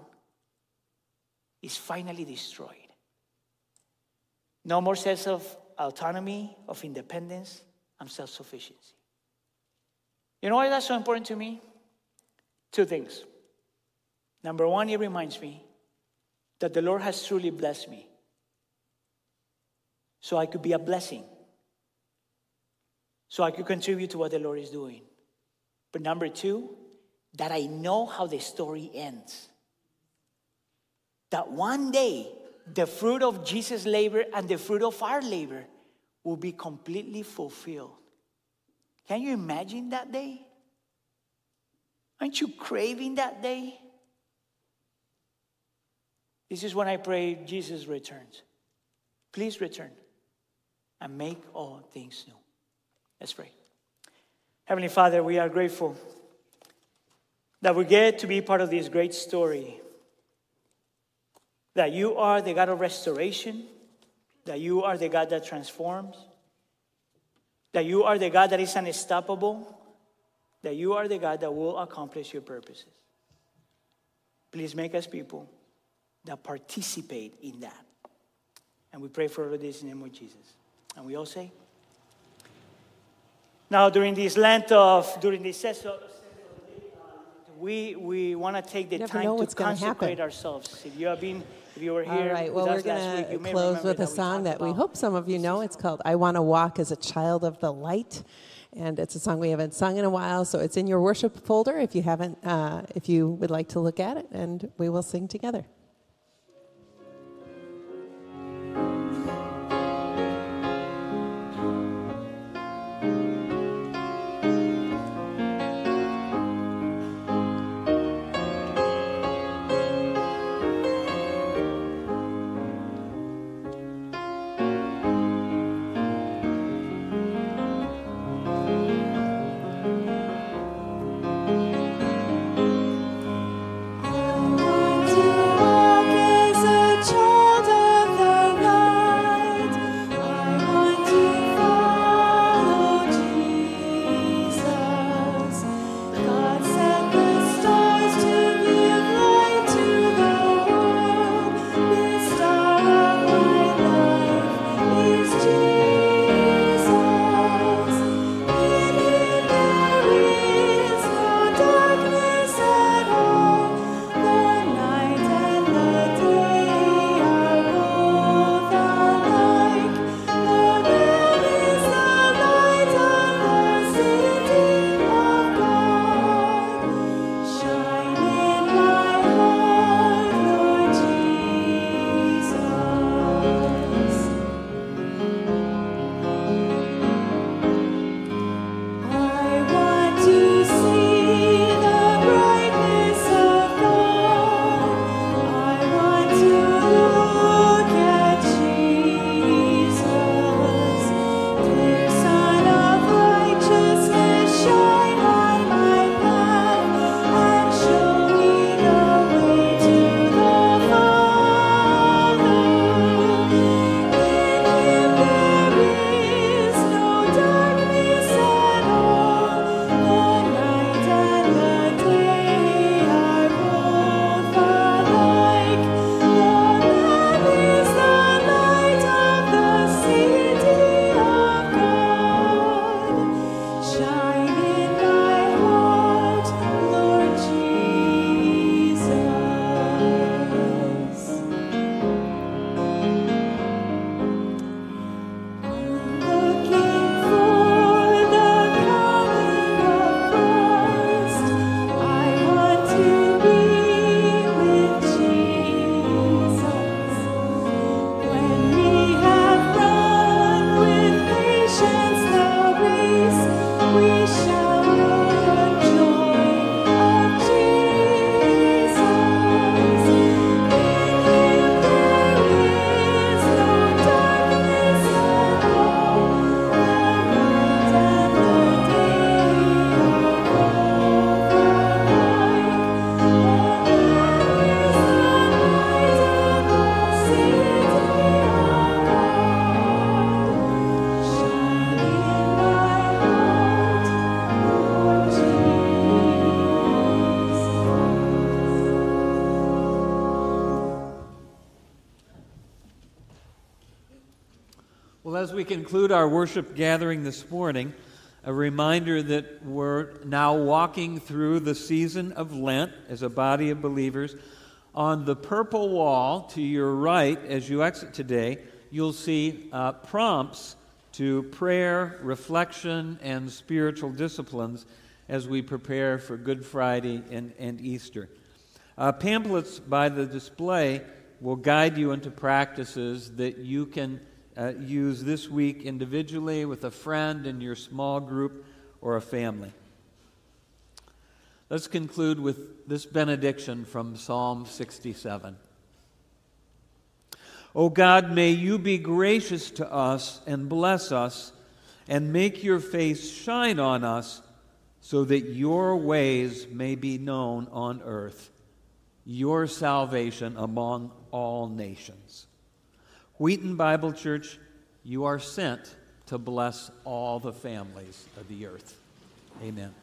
is finally destroyed. No more sense of autonomy, of independence, and self sufficiency. You know why that's so important to me? Two things. Number one, it reminds me that the Lord has truly blessed me so I could be a blessing, so I could contribute to what the Lord is doing. But number two, that I know how the story ends. That one day, the fruit of Jesus' labor and the fruit of our labor will be completely fulfilled. Can you imagine that day? Aren't you craving that day? This is when I pray Jesus returns. Please return and make all things new. Let's pray. Heavenly Father, we are grateful that we get to be part of this great story. That you are the God of restoration, that you are the God that transforms, that you are the God that is unstoppable, that you are the God that will accomplish your purposes. Please make us people that participate in that. And we pray for all of this in the name of Jesus. And we all say, now during this Lent of, during this session, we, we want to take the time to consecrate ourselves. If you have been, if you were All here right, with well, we're us last week, you going to close with a song that we hope some of you know. It's called I Want to Walk as a Child of the Light. And it's a song we haven't sung in a while, so it's in your worship folder if you haven't, uh, if you would like to look at it, and we will sing together. As we conclude our worship gathering this morning, a reminder that we're now walking through the season of Lent as a body of believers. On the purple wall to your right, as you exit today, you'll see uh, prompts to prayer, reflection, and spiritual disciplines as we prepare for Good Friday and, and Easter. Uh, pamphlets by the display will guide you into practices that you can uh, use this week individually with a friend in your small group or a family. Let's conclude with this benediction from Psalm 67. O God, may you be gracious to us and bless us and make your face shine on us so that your ways may be known on earth, your salvation among all nations. Wheaton Bible Church, you are sent to bless all the families of the earth. Amen.